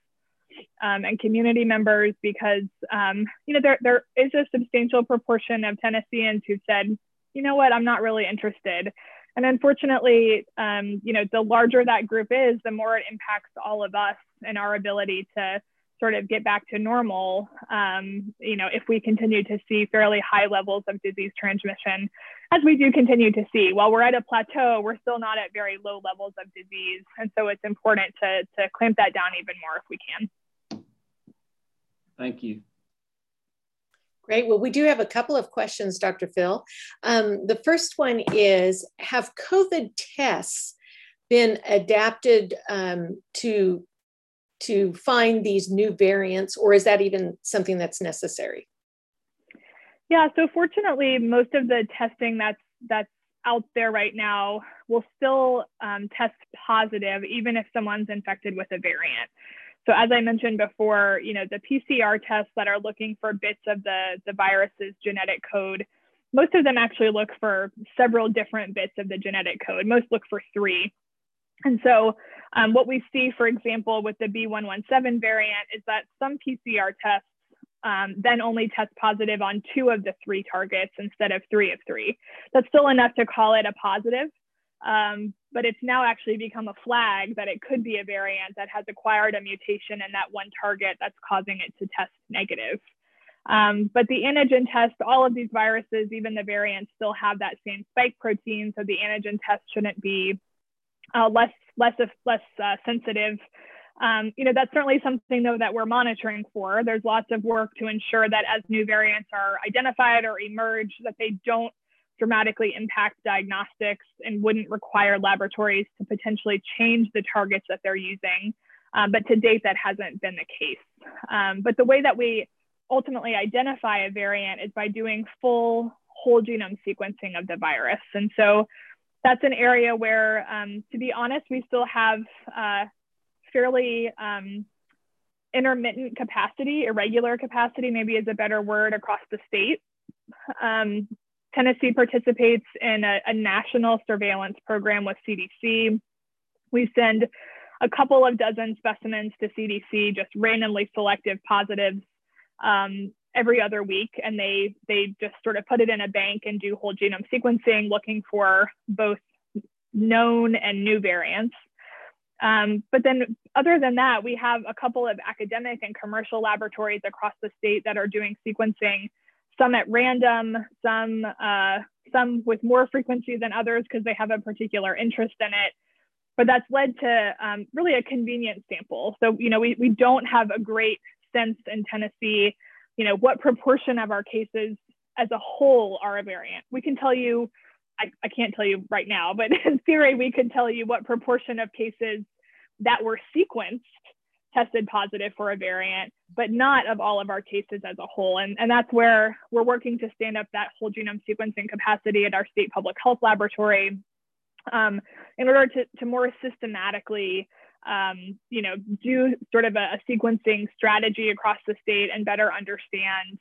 um, and community members because um, you know there there is a substantial proportion of Tennesseans who said, you know what, I'm not really interested. And unfortunately, um, you know, the larger that group is, the more it impacts all of us and our ability to sort of get back to normal, um, you know, if we continue to see fairly high levels of disease transmission, as we do continue to see. While we're at a plateau, we're still not at very low levels of disease. And so it's important to, to clamp that down even more if we can. Thank you. Great. Well, we do have a couple of questions, Dr. Fill. Um, the first one is Have COVID tests been adapted um, to, to find these new variants, or is that even something that's necessary? Yeah, so fortunately, most of the testing that's that's out there right now will still um, test positive, even if someone's infected with a variant. So as I mentioned before, you know, the PCR tests that are looking for bits of the, the virus's genetic code, most of them actually look for several different bits of the genetic code. Most look for three. And so um, what we see, for example, with the B117 variant is that some PCR tests um, then only test positive on two of the three targets instead of three of three. That's still enough to call it a positive, um, but it's now actually become a flag that it could be a variant that has acquired a mutation in that one target that's causing it to test negative. Um, but the antigen test, all of these viruses, even the variants, still have that same spike protein. So the antigen test shouldn't be uh, less less less uh, sensitive um, you know, that's certainly something though that we're monitoring for. There's lots of work to ensure that as new variants are identified or emerge, that they don't dramatically impact diagnostics and wouldn't require laboratories to potentially change the targets that they're using. Um, but to date, that hasn't been the case. Um, but the way that we ultimately identify a variant is by doing full whole genome sequencing of the virus. And so that's an area where, um, to be honest, we still have uh, fairly um, intermittent capacity, irregular capacity, maybe is a better word across the state. Um, Tennessee participates in a, a, national surveillance program with CDC. We send a couple of dozen specimens to CDC, just randomly selective positives um, every other week, and they they just sort of put it in a bank and do whole genome sequencing, looking for both known and new variants. Um, but then other than that, we have a couple of academic and commercial laboratories across the state that are doing sequencing, some at random, some, uh, some with more frequency than others because they have a particular interest in it. But that's led to um, really a convenient sample. So, you know, we, we don't have a great sense in Tennessee, you know, what proportion of our cases as a whole are a variant. We can tell you I, I can't tell you right now, but (laughs) in theory, we could tell you what proportion of cases that were sequenced tested positive for a variant, but not of all of our cases as a whole. And, and that's where we're working to stand up that whole genome sequencing capacity at our state public health laboratory um, in order to, to more systematically um, you know, do sort of a, a sequencing strategy across the state and better understand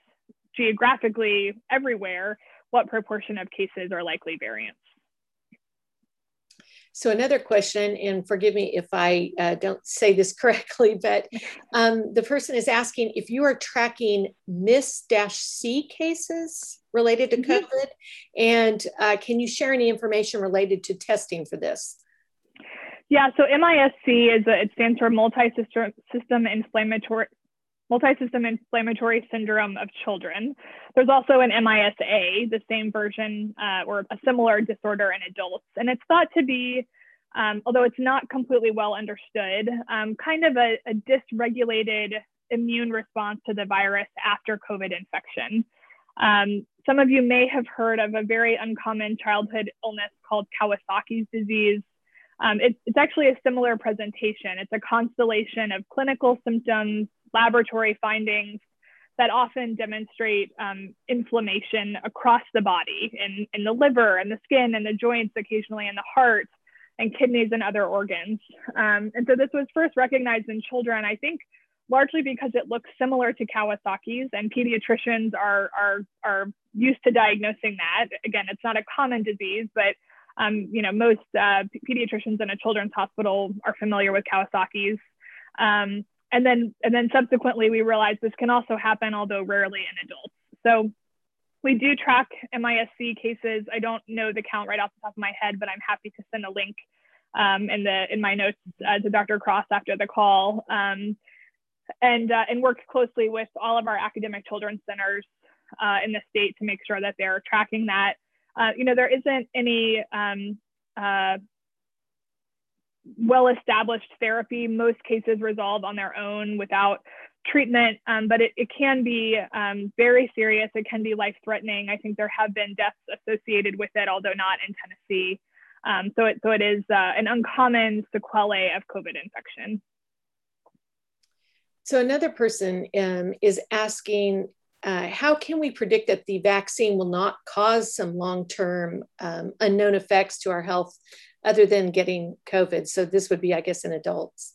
geographically everywhere what proportion of cases are likely variants. So another question, and forgive me if I uh, don't say this (laughs) correctly, but um, the person is asking if you are tracking MIS-C cases related to mm-hmm. COVID, and uh, can you share any information related to testing for this? Yeah, so MISC is a, it stands for multi-system inflammatory multisystem inflammatory syndrome of children. There's also an MISA, the same version uh, or a similar disorder in adults. And it's thought to be, um, although it's not completely well understood, um, kind of a, a, dysregulated immune response to the virus after COVID infection. Um, some of you may have heard of a very uncommon childhood illness called Kawasaki's disease. Um, it's, it's actually a similar presentation. It's a constellation of clinical symptoms, laboratory findings that often demonstrate um, inflammation across the body in, in the liver and the skin and the joints, occasionally in the heart and kidneys and other organs. Um, and so this was first recognized in children, I think, largely because it looks similar to Kawasaki's and pediatricians are, are, are used to diagnosing that. Again, it's not a common disease, but um, you know, most uh, pediatricians in a children's hospital are familiar with Kawasaki's. Um, and then and then subsequently we realized this can also happen although rarely in adults. So we do track misc cases. I don't know the count right off the top of my head but i'm happy to send a link um, in the in my notes uh, to dr cross after the call. Um, and uh, and work closely with all of our academic children's centers uh, in the state to make sure that they're tracking that. Uh, you know there isn't any um, uh, well established therapy. Most cases resolve on their own without treatment, um, but it, it can be um, very serious. It can be life threatening. I think there have been deaths associated with it, although not in Tennessee. Um, so, it, so it is uh, an uncommon sequelae of COVID infection. So another person um, is asking, uh, how can we predict that the vaccine will not cause some long-term um, unknown effects to our health other than getting COVID? So this would be, I guess, in adults.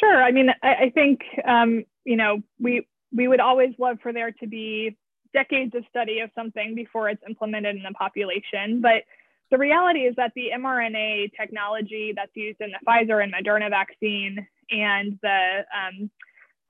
Sure. I mean, I, I think um, you know we we would always love for there to be decades of study of something before it's implemented in the population, but the reality is that the mRNA technology that's used in the Pfizer and Moderna vaccine and the um,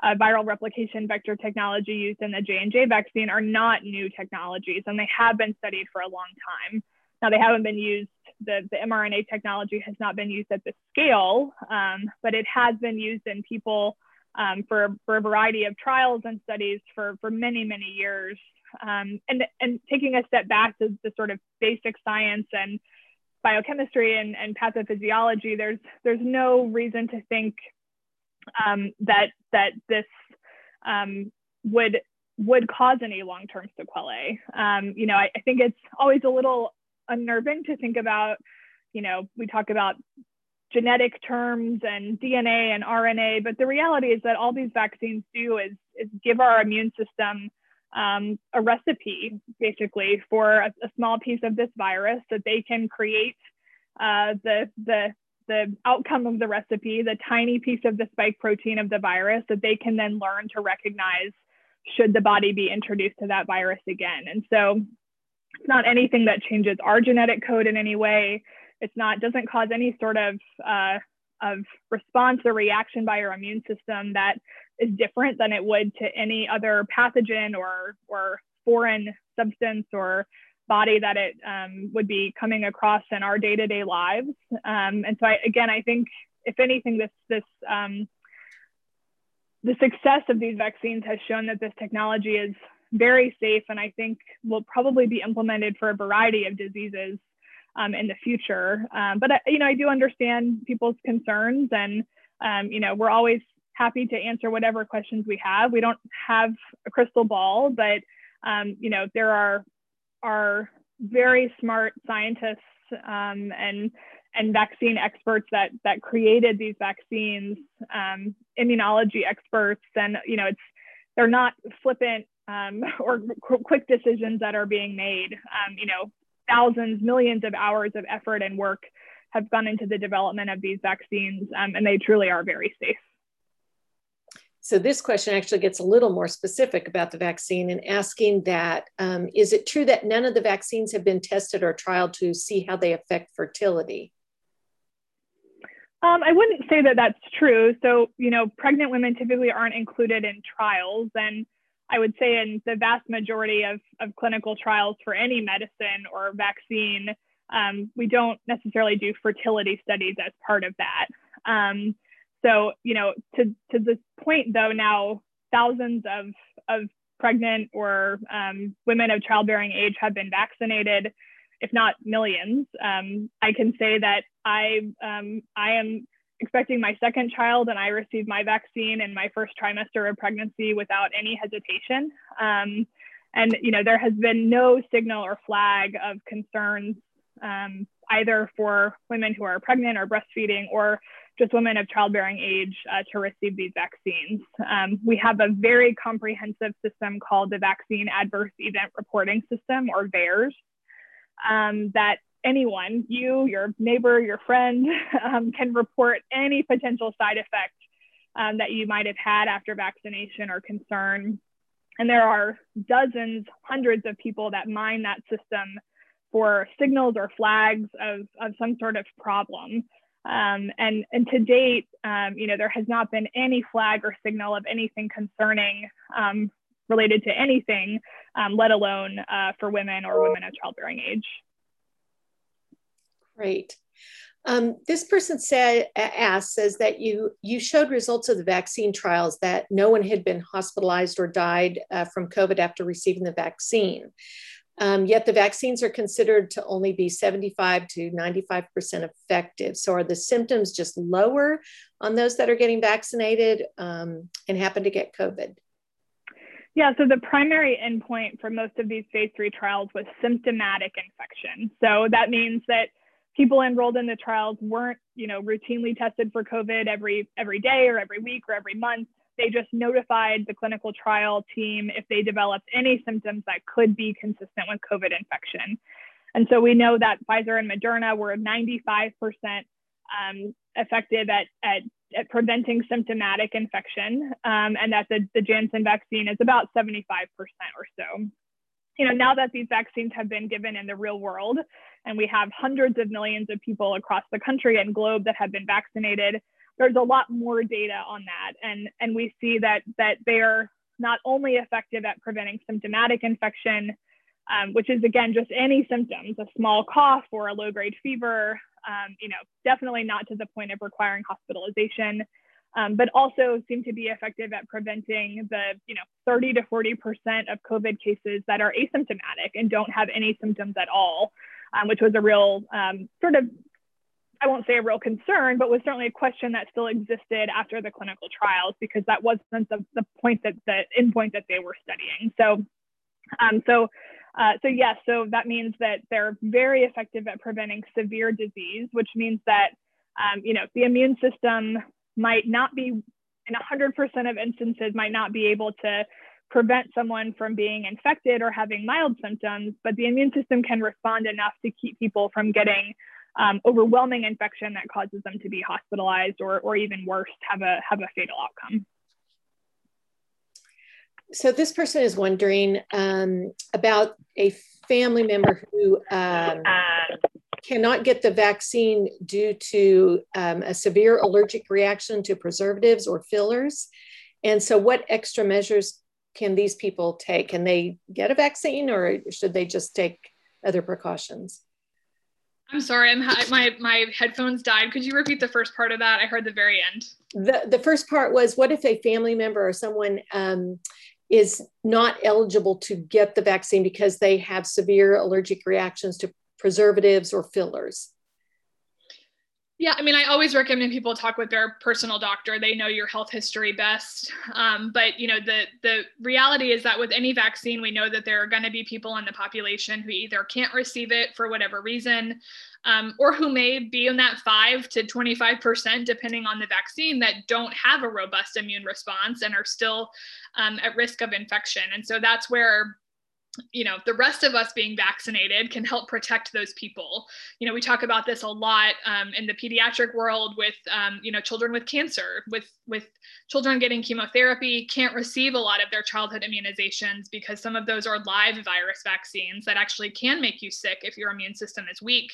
uh, viral replication vector technology used in the J&J vaccine are not new technologies, and they have been studied for a long time. Now, they haven't been used, the, the mRNA technology has not been used at this scale, um, but it has been used in people um, for, for a variety of trials and studies for, for many, many years. Um, and, and taking a step back to the sort of basic science and biochemistry and, and pathophysiology, there's, there's no reason to think um, that, that this um, would would cause any long-term sequelae. Um, you know, I, I, think it's always a little unnerving to think about. You know, we talk about genetic terms and DNA and RNA, but the reality is that all these vaccines do is, is give our immune system um, a recipe, basically, for a, a, small piece of this virus that they can create uh, the, the, the outcome of the recipe, the tiny piece of the spike protein of the virus that they can then learn to recognize should the body be introduced to that virus again. And so it's not anything that changes our genetic code in any way. It's not doesn't cause any sort of uh, of response or reaction by your immune system that is different than it would to any other pathogen or or foreign substance or body that it um, would be coming across in our day-to-day lives. Um, and so I, again, I think if anything, this this um, the success of these vaccines has shown that this technology is very safe and I think will probably be implemented for a variety of diseases um, in the future. Um, but, you know, I do understand people's concerns and, um, you know, we're always happy to answer whatever questions we have. We don't have a crystal ball, but, um, you know, there are, are very smart scientists um, and, and vaccine experts that, that created these vaccines, um, immunology experts, and, you know, it's, they're not flippant um, (laughs) or qu- quick decisions that are being made. Um, you know, thousands, millions of hours of effort and work have gone into the development of these vaccines, um, and they truly are very safe. So this question actually gets a little more specific about the vaccine and asking that um, is it true that none of the vaccines have been tested or trialed to see how they affect fertility? Um, I wouldn't say that that's true. So, you know, pregnant women typically aren't included in trials. And I would say in the vast majority of, of clinical trials for any medicine or vaccine, um, we don't necessarily do fertility studies as part of that. Um, so, you know, to, to this point though, now thousands of, of pregnant or um, women of childbearing age have been vaccinated, if not millions. Um, I can say that I, um, I am expecting my second child and I received my vaccine in my first trimester of pregnancy without any hesitation. Um, and you know there has been no signal or flag of concerns um, either for women who are pregnant or breastfeeding or just women of childbearing age uh, to receive these vaccines. Um, we have a very comprehensive system called the Vaccine Adverse Event Reporting System, or VAERS, um, that anyone, you, your neighbor, your friend, (laughs) um, can report any potential side effect um, that you might have had after vaccination or concern. And there are dozens, hundreds of people that mine that system for signals or flags of, of some sort of problem. Um, and, and to date, um, you know, there has not been any flag or signal of anything concerning um, related to anything, um, let alone uh, for women or women of childbearing age. Great. Um, this person said, asked, says that you you showed results of the vaccine trials that no one had been hospitalized or died uh, from COVID after receiving the vaccine. Um, yet the vaccines are considered to only be 75 to 95% effective. So are the symptoms just lower on those that are getting vaccinated um, and happen to get COVID? Yeah, so the primary endpoint for most of these phase three trials was symptomatic infection. So that means that people enrolled in the trials weren't, you know, routinely tested for COVID every every day or every week or every month. They just notified the clinical trial team if they developed any symptoms that could be consistent with COVID infection. And so we know that Pfizer and Moderna were 95% um, effective at, at, at, preventing symptomatic infection, um, and that the, the Janssen vaccine is about 75% or so you know, now that these vaccines have been given in the real world, and we have hundreds of millions of people across the country and globe that have been vaccinated, there's a lot more data on that. And, and we see that, that they're not only effective at preventing symptomatic infection, um, which is again just any symptoms, a small cough or a low grade fever, um, you know, definitely not to the point of requiring hospitalization, um, but also seem to be effective at preventing the, you know, 30 to 40% of COVID cases that are asymptomatic and don't have any symptoms at all, um, which was a real um, sort of I won't say a real concern, but was certainly a question that still existed after the clinical trials because that wasn't the, the point that the endpoint that they were studying. So, um, so, uh, so yes, so that means that they're very effective at preventing severe disease, which means that um, you know the immune system might not be in 100% of instances might not be able to prevent someone from being infected or having mild symptoms, but the immune system can respond enough to keep people from getting um, overwhelming infection that causes them to be hospitalized or, or even worse, have a, have a fatal outcome. So this person is wondering um, about a family member who um, cannot get the vaccine due to um, a severe allergic reaction to preservatives or fillers. And so what extra measures can these people take? Can they get a vaccine or should they just take other precautions? I'm sorry, I'm my my headphones died. Could you repeat the first part of that? I heard the very end. The the first part was what if a family member or someone um, is not eligible to get the vaccine because they have severe allergic reactions to preservatives or fillers? Yeah, I mean, I always recommend people talk with their personal doctor. They know your health history best. Um, but you know, the the reality is that with any vaccine, we know that there are going to be people in the population who either can't receive it for whatever reason, um, or who may be in that five to twenty five percent, depending on the vaccine, that don't have a robust immune response and are still um, at risk of infection. And so that's where you know the rest of us being vaccinated can help protect those people. You know we talk about this a lot um, in the pediatric world with um, you know children with cancer with with children getting chemotherapy can't receive a lot of their childhood immunizations because some of those are live virus vaccines that actually can make you sick if your immune system is weak.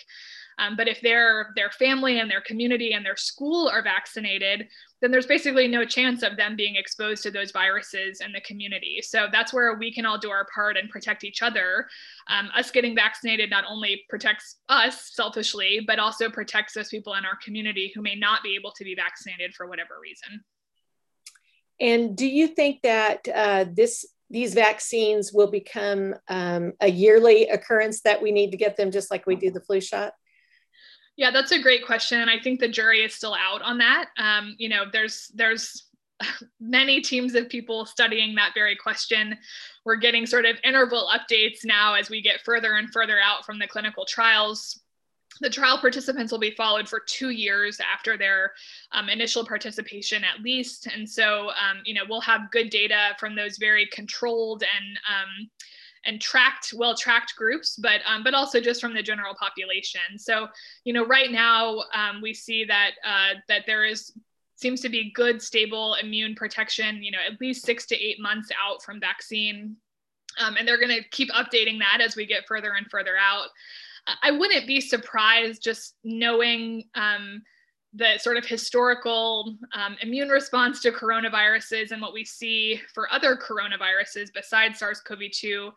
Um, but if their their family and their community and their school are vaccinated, then there's basically no chance of them being exposed to those viruses in the community. So that's where we can all do our part and protect each other. Um, us getting vaccinated not only protects us selfishly, but also protects those people in our community who may not be able to be vaccinated for whatever reason. And do you think that uh, this these vaccines will become um, a yearly occurrence that we need to get them just like we do the flu shot? Yeah, that's a great question. I think the jury is still out on that. Um, you know, there's there's (laughs) many teams of people studying that very question. We're getting sort of interval updates now as we get further and further out from the clinical trials. The trial participants will be followed for two years after their um, initial participation, at least. And so, um, you know, we'll have good data from those very controlled and um, and tracked well tracked groups but um, but also just from the general population. So you know right now um, we see that uh, that there is seems to be good stable immune protection you know at least six to eight months out from vaccine. Um, and they're going to keep updating that as we get further and further out. I wouldn't be surprised just knowing um, the sort of historical um, immune response to coronaviruses and what we see for other coronaviruses besides SARS-CoV-2,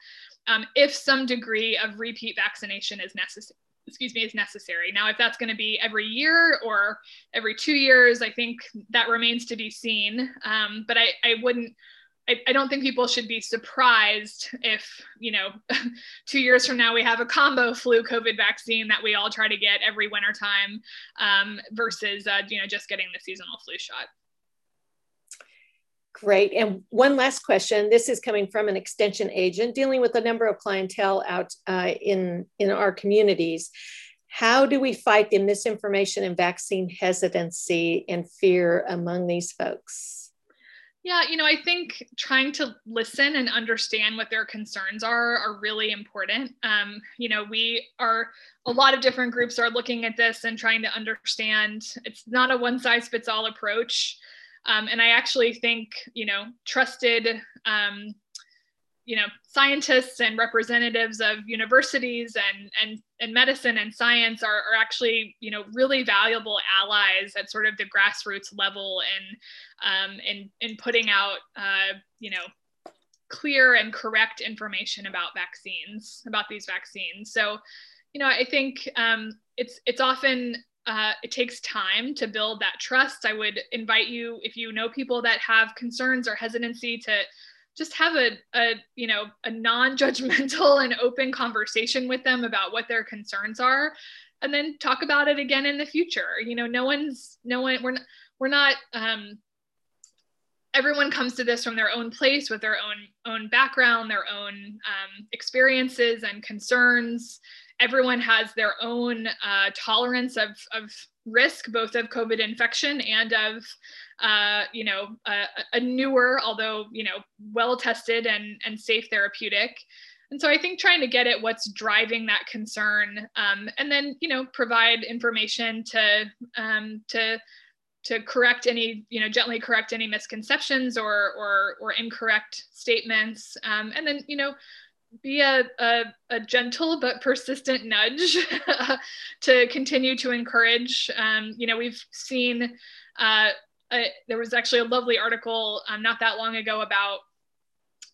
um, if some degree of repeat vaccination is necessary. Excuse me, is necessary. Now, if that's going to be every year or every two years, I think that remains to be seen. Um, but I, I wouldn't I, I don't think people should be surprised if, you know, (laughs) two years from now we have a combo flu COVID vaccine that we all try to get every winter time um, versus, uh, you know, just getting the seasonal flu shot. Great. And one last question. This is coming from an extension agent dealing with a number of clientele out uh, in, in our communities. How do we fight the misinformation and vaccine hesitancy and fear among these folks? Yeah, you know, I think trying to listen and understand what their concerns are are really important. Um, you know, we are a lot of different groups are looking at this and trying to understand. It's not a one size fits all approach. Um, and I actually think, you know, trusted, um, you know, scientists and representatives of universities and, and, and medicine and science are, are actually, you know, really valuable allies at sort of the grassroots level and um, in, in putting out, uh, you know, clear and correct information about vaccines, about these vaccines. So, you know, I think um, it's it's often uh, it takes time to build that trust. I would invite you, if you know people that have concerns or hesitancy, to just have a, a you know a non-judgmental and open conversation with them about what their concerns are, and then talk about it again in the future. You know, no one's no one we're not, we're not. Um, everyone comes to this from their own place with their own own background, their own um, experiences and concerns everyone has their own uh, tolerance of, of risk, both of COVID infection and of, uh, you know, a, a, newer, although, you know, well-tested and, and safe therapeutic. And so I think trying to get at what's driving that concern um, and then, you know, provide information to, um, to, to correct any, you know, gently correct any misconceptions or, or, or incorrect statements. Um, and then, you know, be a, a, a, gentle but persistent nudge (laughs) to continue to encourage. Um, you know, we've seen, uh, a, there was actually a lovely article um, not that long ago about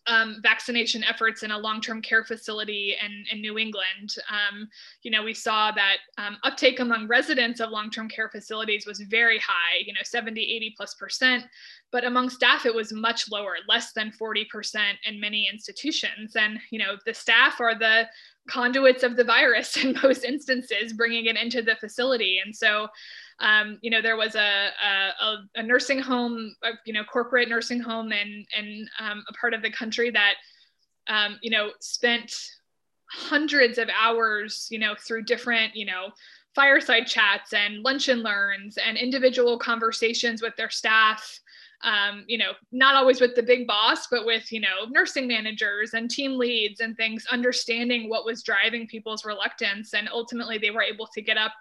um, vaccination efforts in a long-term care facility in, in New England. Um, you know, we saw that um, uptake among residents of long-term care facilities was very high, you know, 70, 80 plus percent, but among staff it was much lower less than 40% in many institutions and you know the staff are the conduits of the virus (laughs) in most instances bringing it into the facility. And so um, you know there was a, a, a nursing home a, you know corporate nursing home in, in um, a part of the country that um, you know spent hundreds of hours you know through different you know fireside chats and lunch and learns and individual conversations with their staff um, you know, not always with the big boss, but with, you know, nursing managers and team leads and things, understanding what was driving people's reluctance. And ultimately, they were able to get up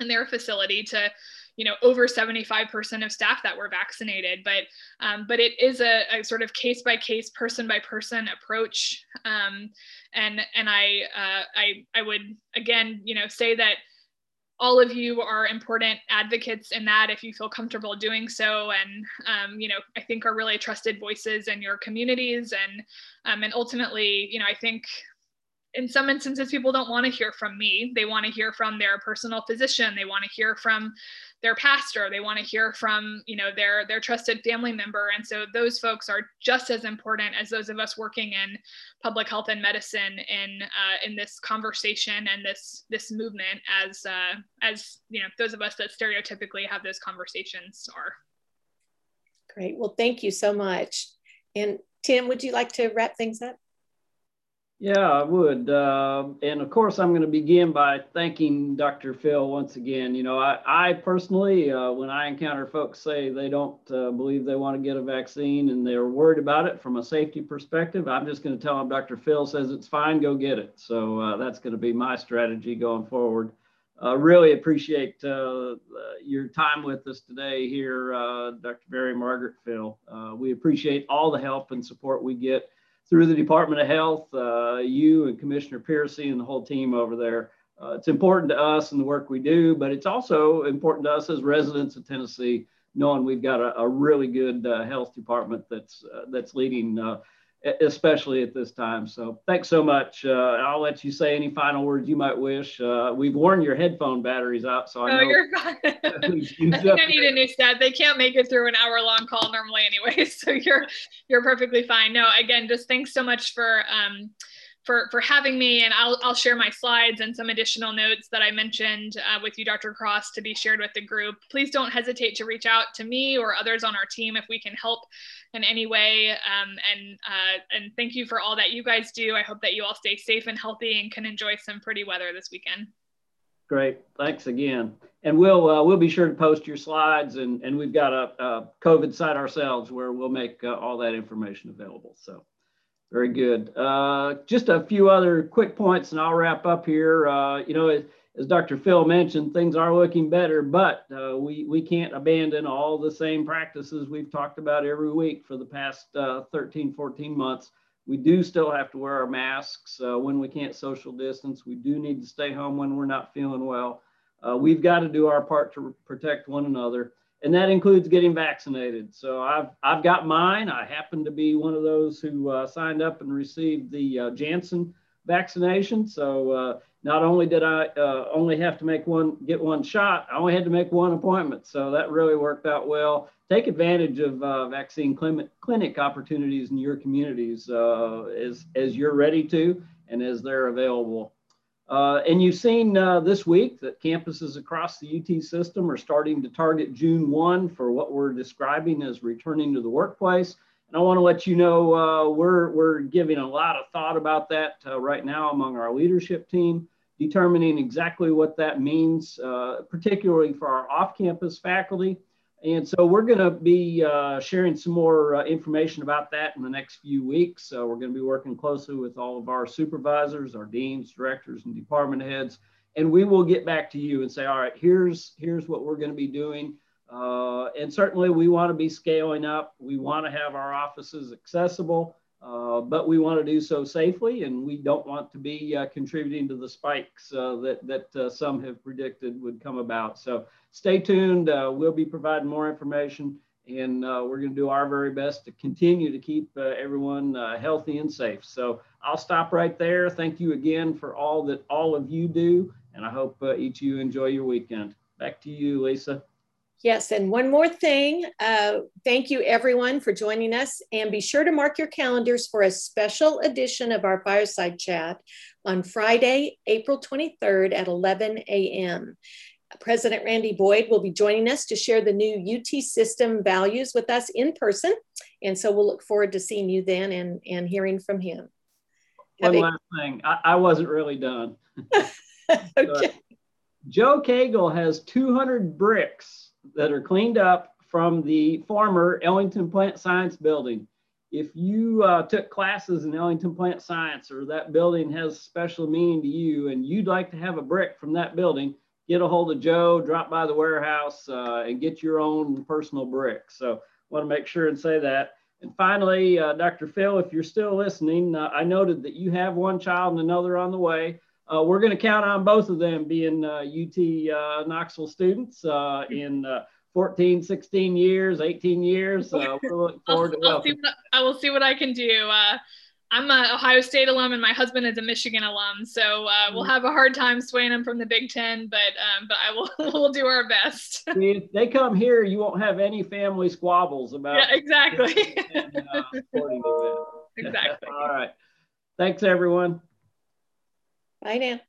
in their facility to, you know, over 75% of staff that were vaccinated. But, um, but it is a, a, sort of case by case, person by person approach. Um, and and I, uh, I, I would again, you know, say that all of you are important advocates in that if you feel comfortable doing so. And um, you know i think are really trusted voices in your communities. And um, and ultimately you know i think in some instances people don't want to hear from me. They want to hear from their personal physician. They want to hear from their pastor they want to hear from you know their their trusted family member. And so those folks are just as important as those of us working in public health and medicine in uh, in this conversation and this this movement as uh, as you know those of us that stereotypically have those conversations are. Great. Well thank you so much. And tim would you like to wrap things up yeah, I would. Uh, and of course, I'm going to begin by thanking Dr. Fill once again. You know, I, I personally, uh, when I encounter folks say they don't uh, believe they want to get a vaccine and they're worried about it from a safety perspective, I'm just going to tell them Dr. Fill says it's fine, go get it. So uh, that's going to be my strategy going forward. Uh, really appreciate uh, your time with us today here, Dr. Mary Margaret Fill. we appreciate all the help and support we get through the Department of Health, uh, you and Commissioner Piercey and the whole team over there. Uh, it's important to us and the work we do, but it's also important to us as residents of Tennessee, knowing we've got a, a really good uh, health department that's that's leading especially at this time. So thanks so much. Uh, I'll let you say any final words you might wish. Uh, we've worn your headphone batteries out, so I know. you're fine. (laughs) (laughs) I think I need a new set. They can't make it through an hour long call normally anyway, (laughs) so you're you're perfectly fine. No, again, just thanks so much for um, for, for having me. And I'll, I'll share my slides and some additional notes that I mentioned uh, with you, Dr. Cross, to be shared with the group. Please don't hesitate to reach out to me or others on our team if we can help in any way. Um, and, uh, and thank you for all that you guys do. I hope that you all stay safe and healthy and can enjoy some pretty weather this weekend. Great, thanks again. And we'll uh, we'll be sure to post your slides, and and we've got a, a COVID site ourselves where we'll make uh, all that information available. So. Very good. Uh, just a few other quick points and I'll wrap up here. Uh, you know, as, as, Dr. Fill mentioned, things are looking better, but uh, we, we can't abandon all the same practices we've talked about every week for the past uh, 13, 14 months. We do still have to wear our masks uh, when we can't social distance. We do need to stay home when we're not feeling well. Uh, we've got to do our part to protect one another and that includes getting vaccinated. So I've I've got mine. I happen to be one of those who uh, signed up and received the uh, Janssen vaccination. So uh, not only did I uh, only have to make one get one shot, I only had to make one appointment. So that really worked out well. Take advantage of uh, vaccine clinic, clinic opportunities in your communities uh, as as you're ready to and as they're available. Uh, and you've seen uh, this week that campuses across the UT system are starting to target June 1 for what we're describing as returning to the workplace. And I want to let you know uh, we're, we're giving a lot of thought about that uh, right now among our leadership team, determining exactly what that means, uh, particularly for our off campus faculty. And so we're going to be uh, sharing some more uh, information about that in the next few weeks. So we're going to be working closely with all of our supervisors, our deans, directors, and department heads, and we will get back to you and say, all right, here's here's what we're going to be doing. Uh, and certainly, we want to be scaling up. We want to have our offices accessible. Uh, but we want to do so safely, and we don't want to be uh, contributing to the spikes uh, that that uh, some have predicted would come about. So stay tuned. Uh, we'll be providing more information, and we're going to do our very best to continue to keep everyone healthy and safe. So I'll stop right there. Thank you again for all that all of you do, and I hope each of you enjoy your weekend. Back to you, Lisa. Yes, and one more thing. Uh, thank you everyone for joining us and be sure to mark your calendars for a special edition of our fireside chat on Friday, April 23rd at 11 a.m. President Randy Boyd will be joining us to share the new UT system values with us in person. And so we'll look forward to seeing you then and, and hearing from him. One last thing, I, I wasn't really done. (laughs) okay. Joe Cagle has 200 bricks that are cleaned up from the former Ellington Plant Science building. If you uh, took classes in Ellington Plant Science or that building has special meaning to you and you'd like to have a brick from that building, get a hold of Joe, drop by the warehouse uh, and get your own personal brick. So want to make sure and say that. And finally, uh, Dr. Fill, if you're still listening, uh, I noted that you have one child and another on the way. Uh, we're going to count on both of them being uh, UT uh, Knoxville students uh, in uh, 14, 16 years, 18 years. Looking forward I'll, I'll what, I will see what I can do. I'm an Ohio State alum, and my husband is a Michigan alum, so we'll have a hard time swaying them from the Big Ten. But um, but I will (laughs) we'll do our best. if they come here, you won't have any family squabbles about. Yeah, exactly. (laughs) And, (laughs) exactly. All right. Thanks, everyone. Bye now.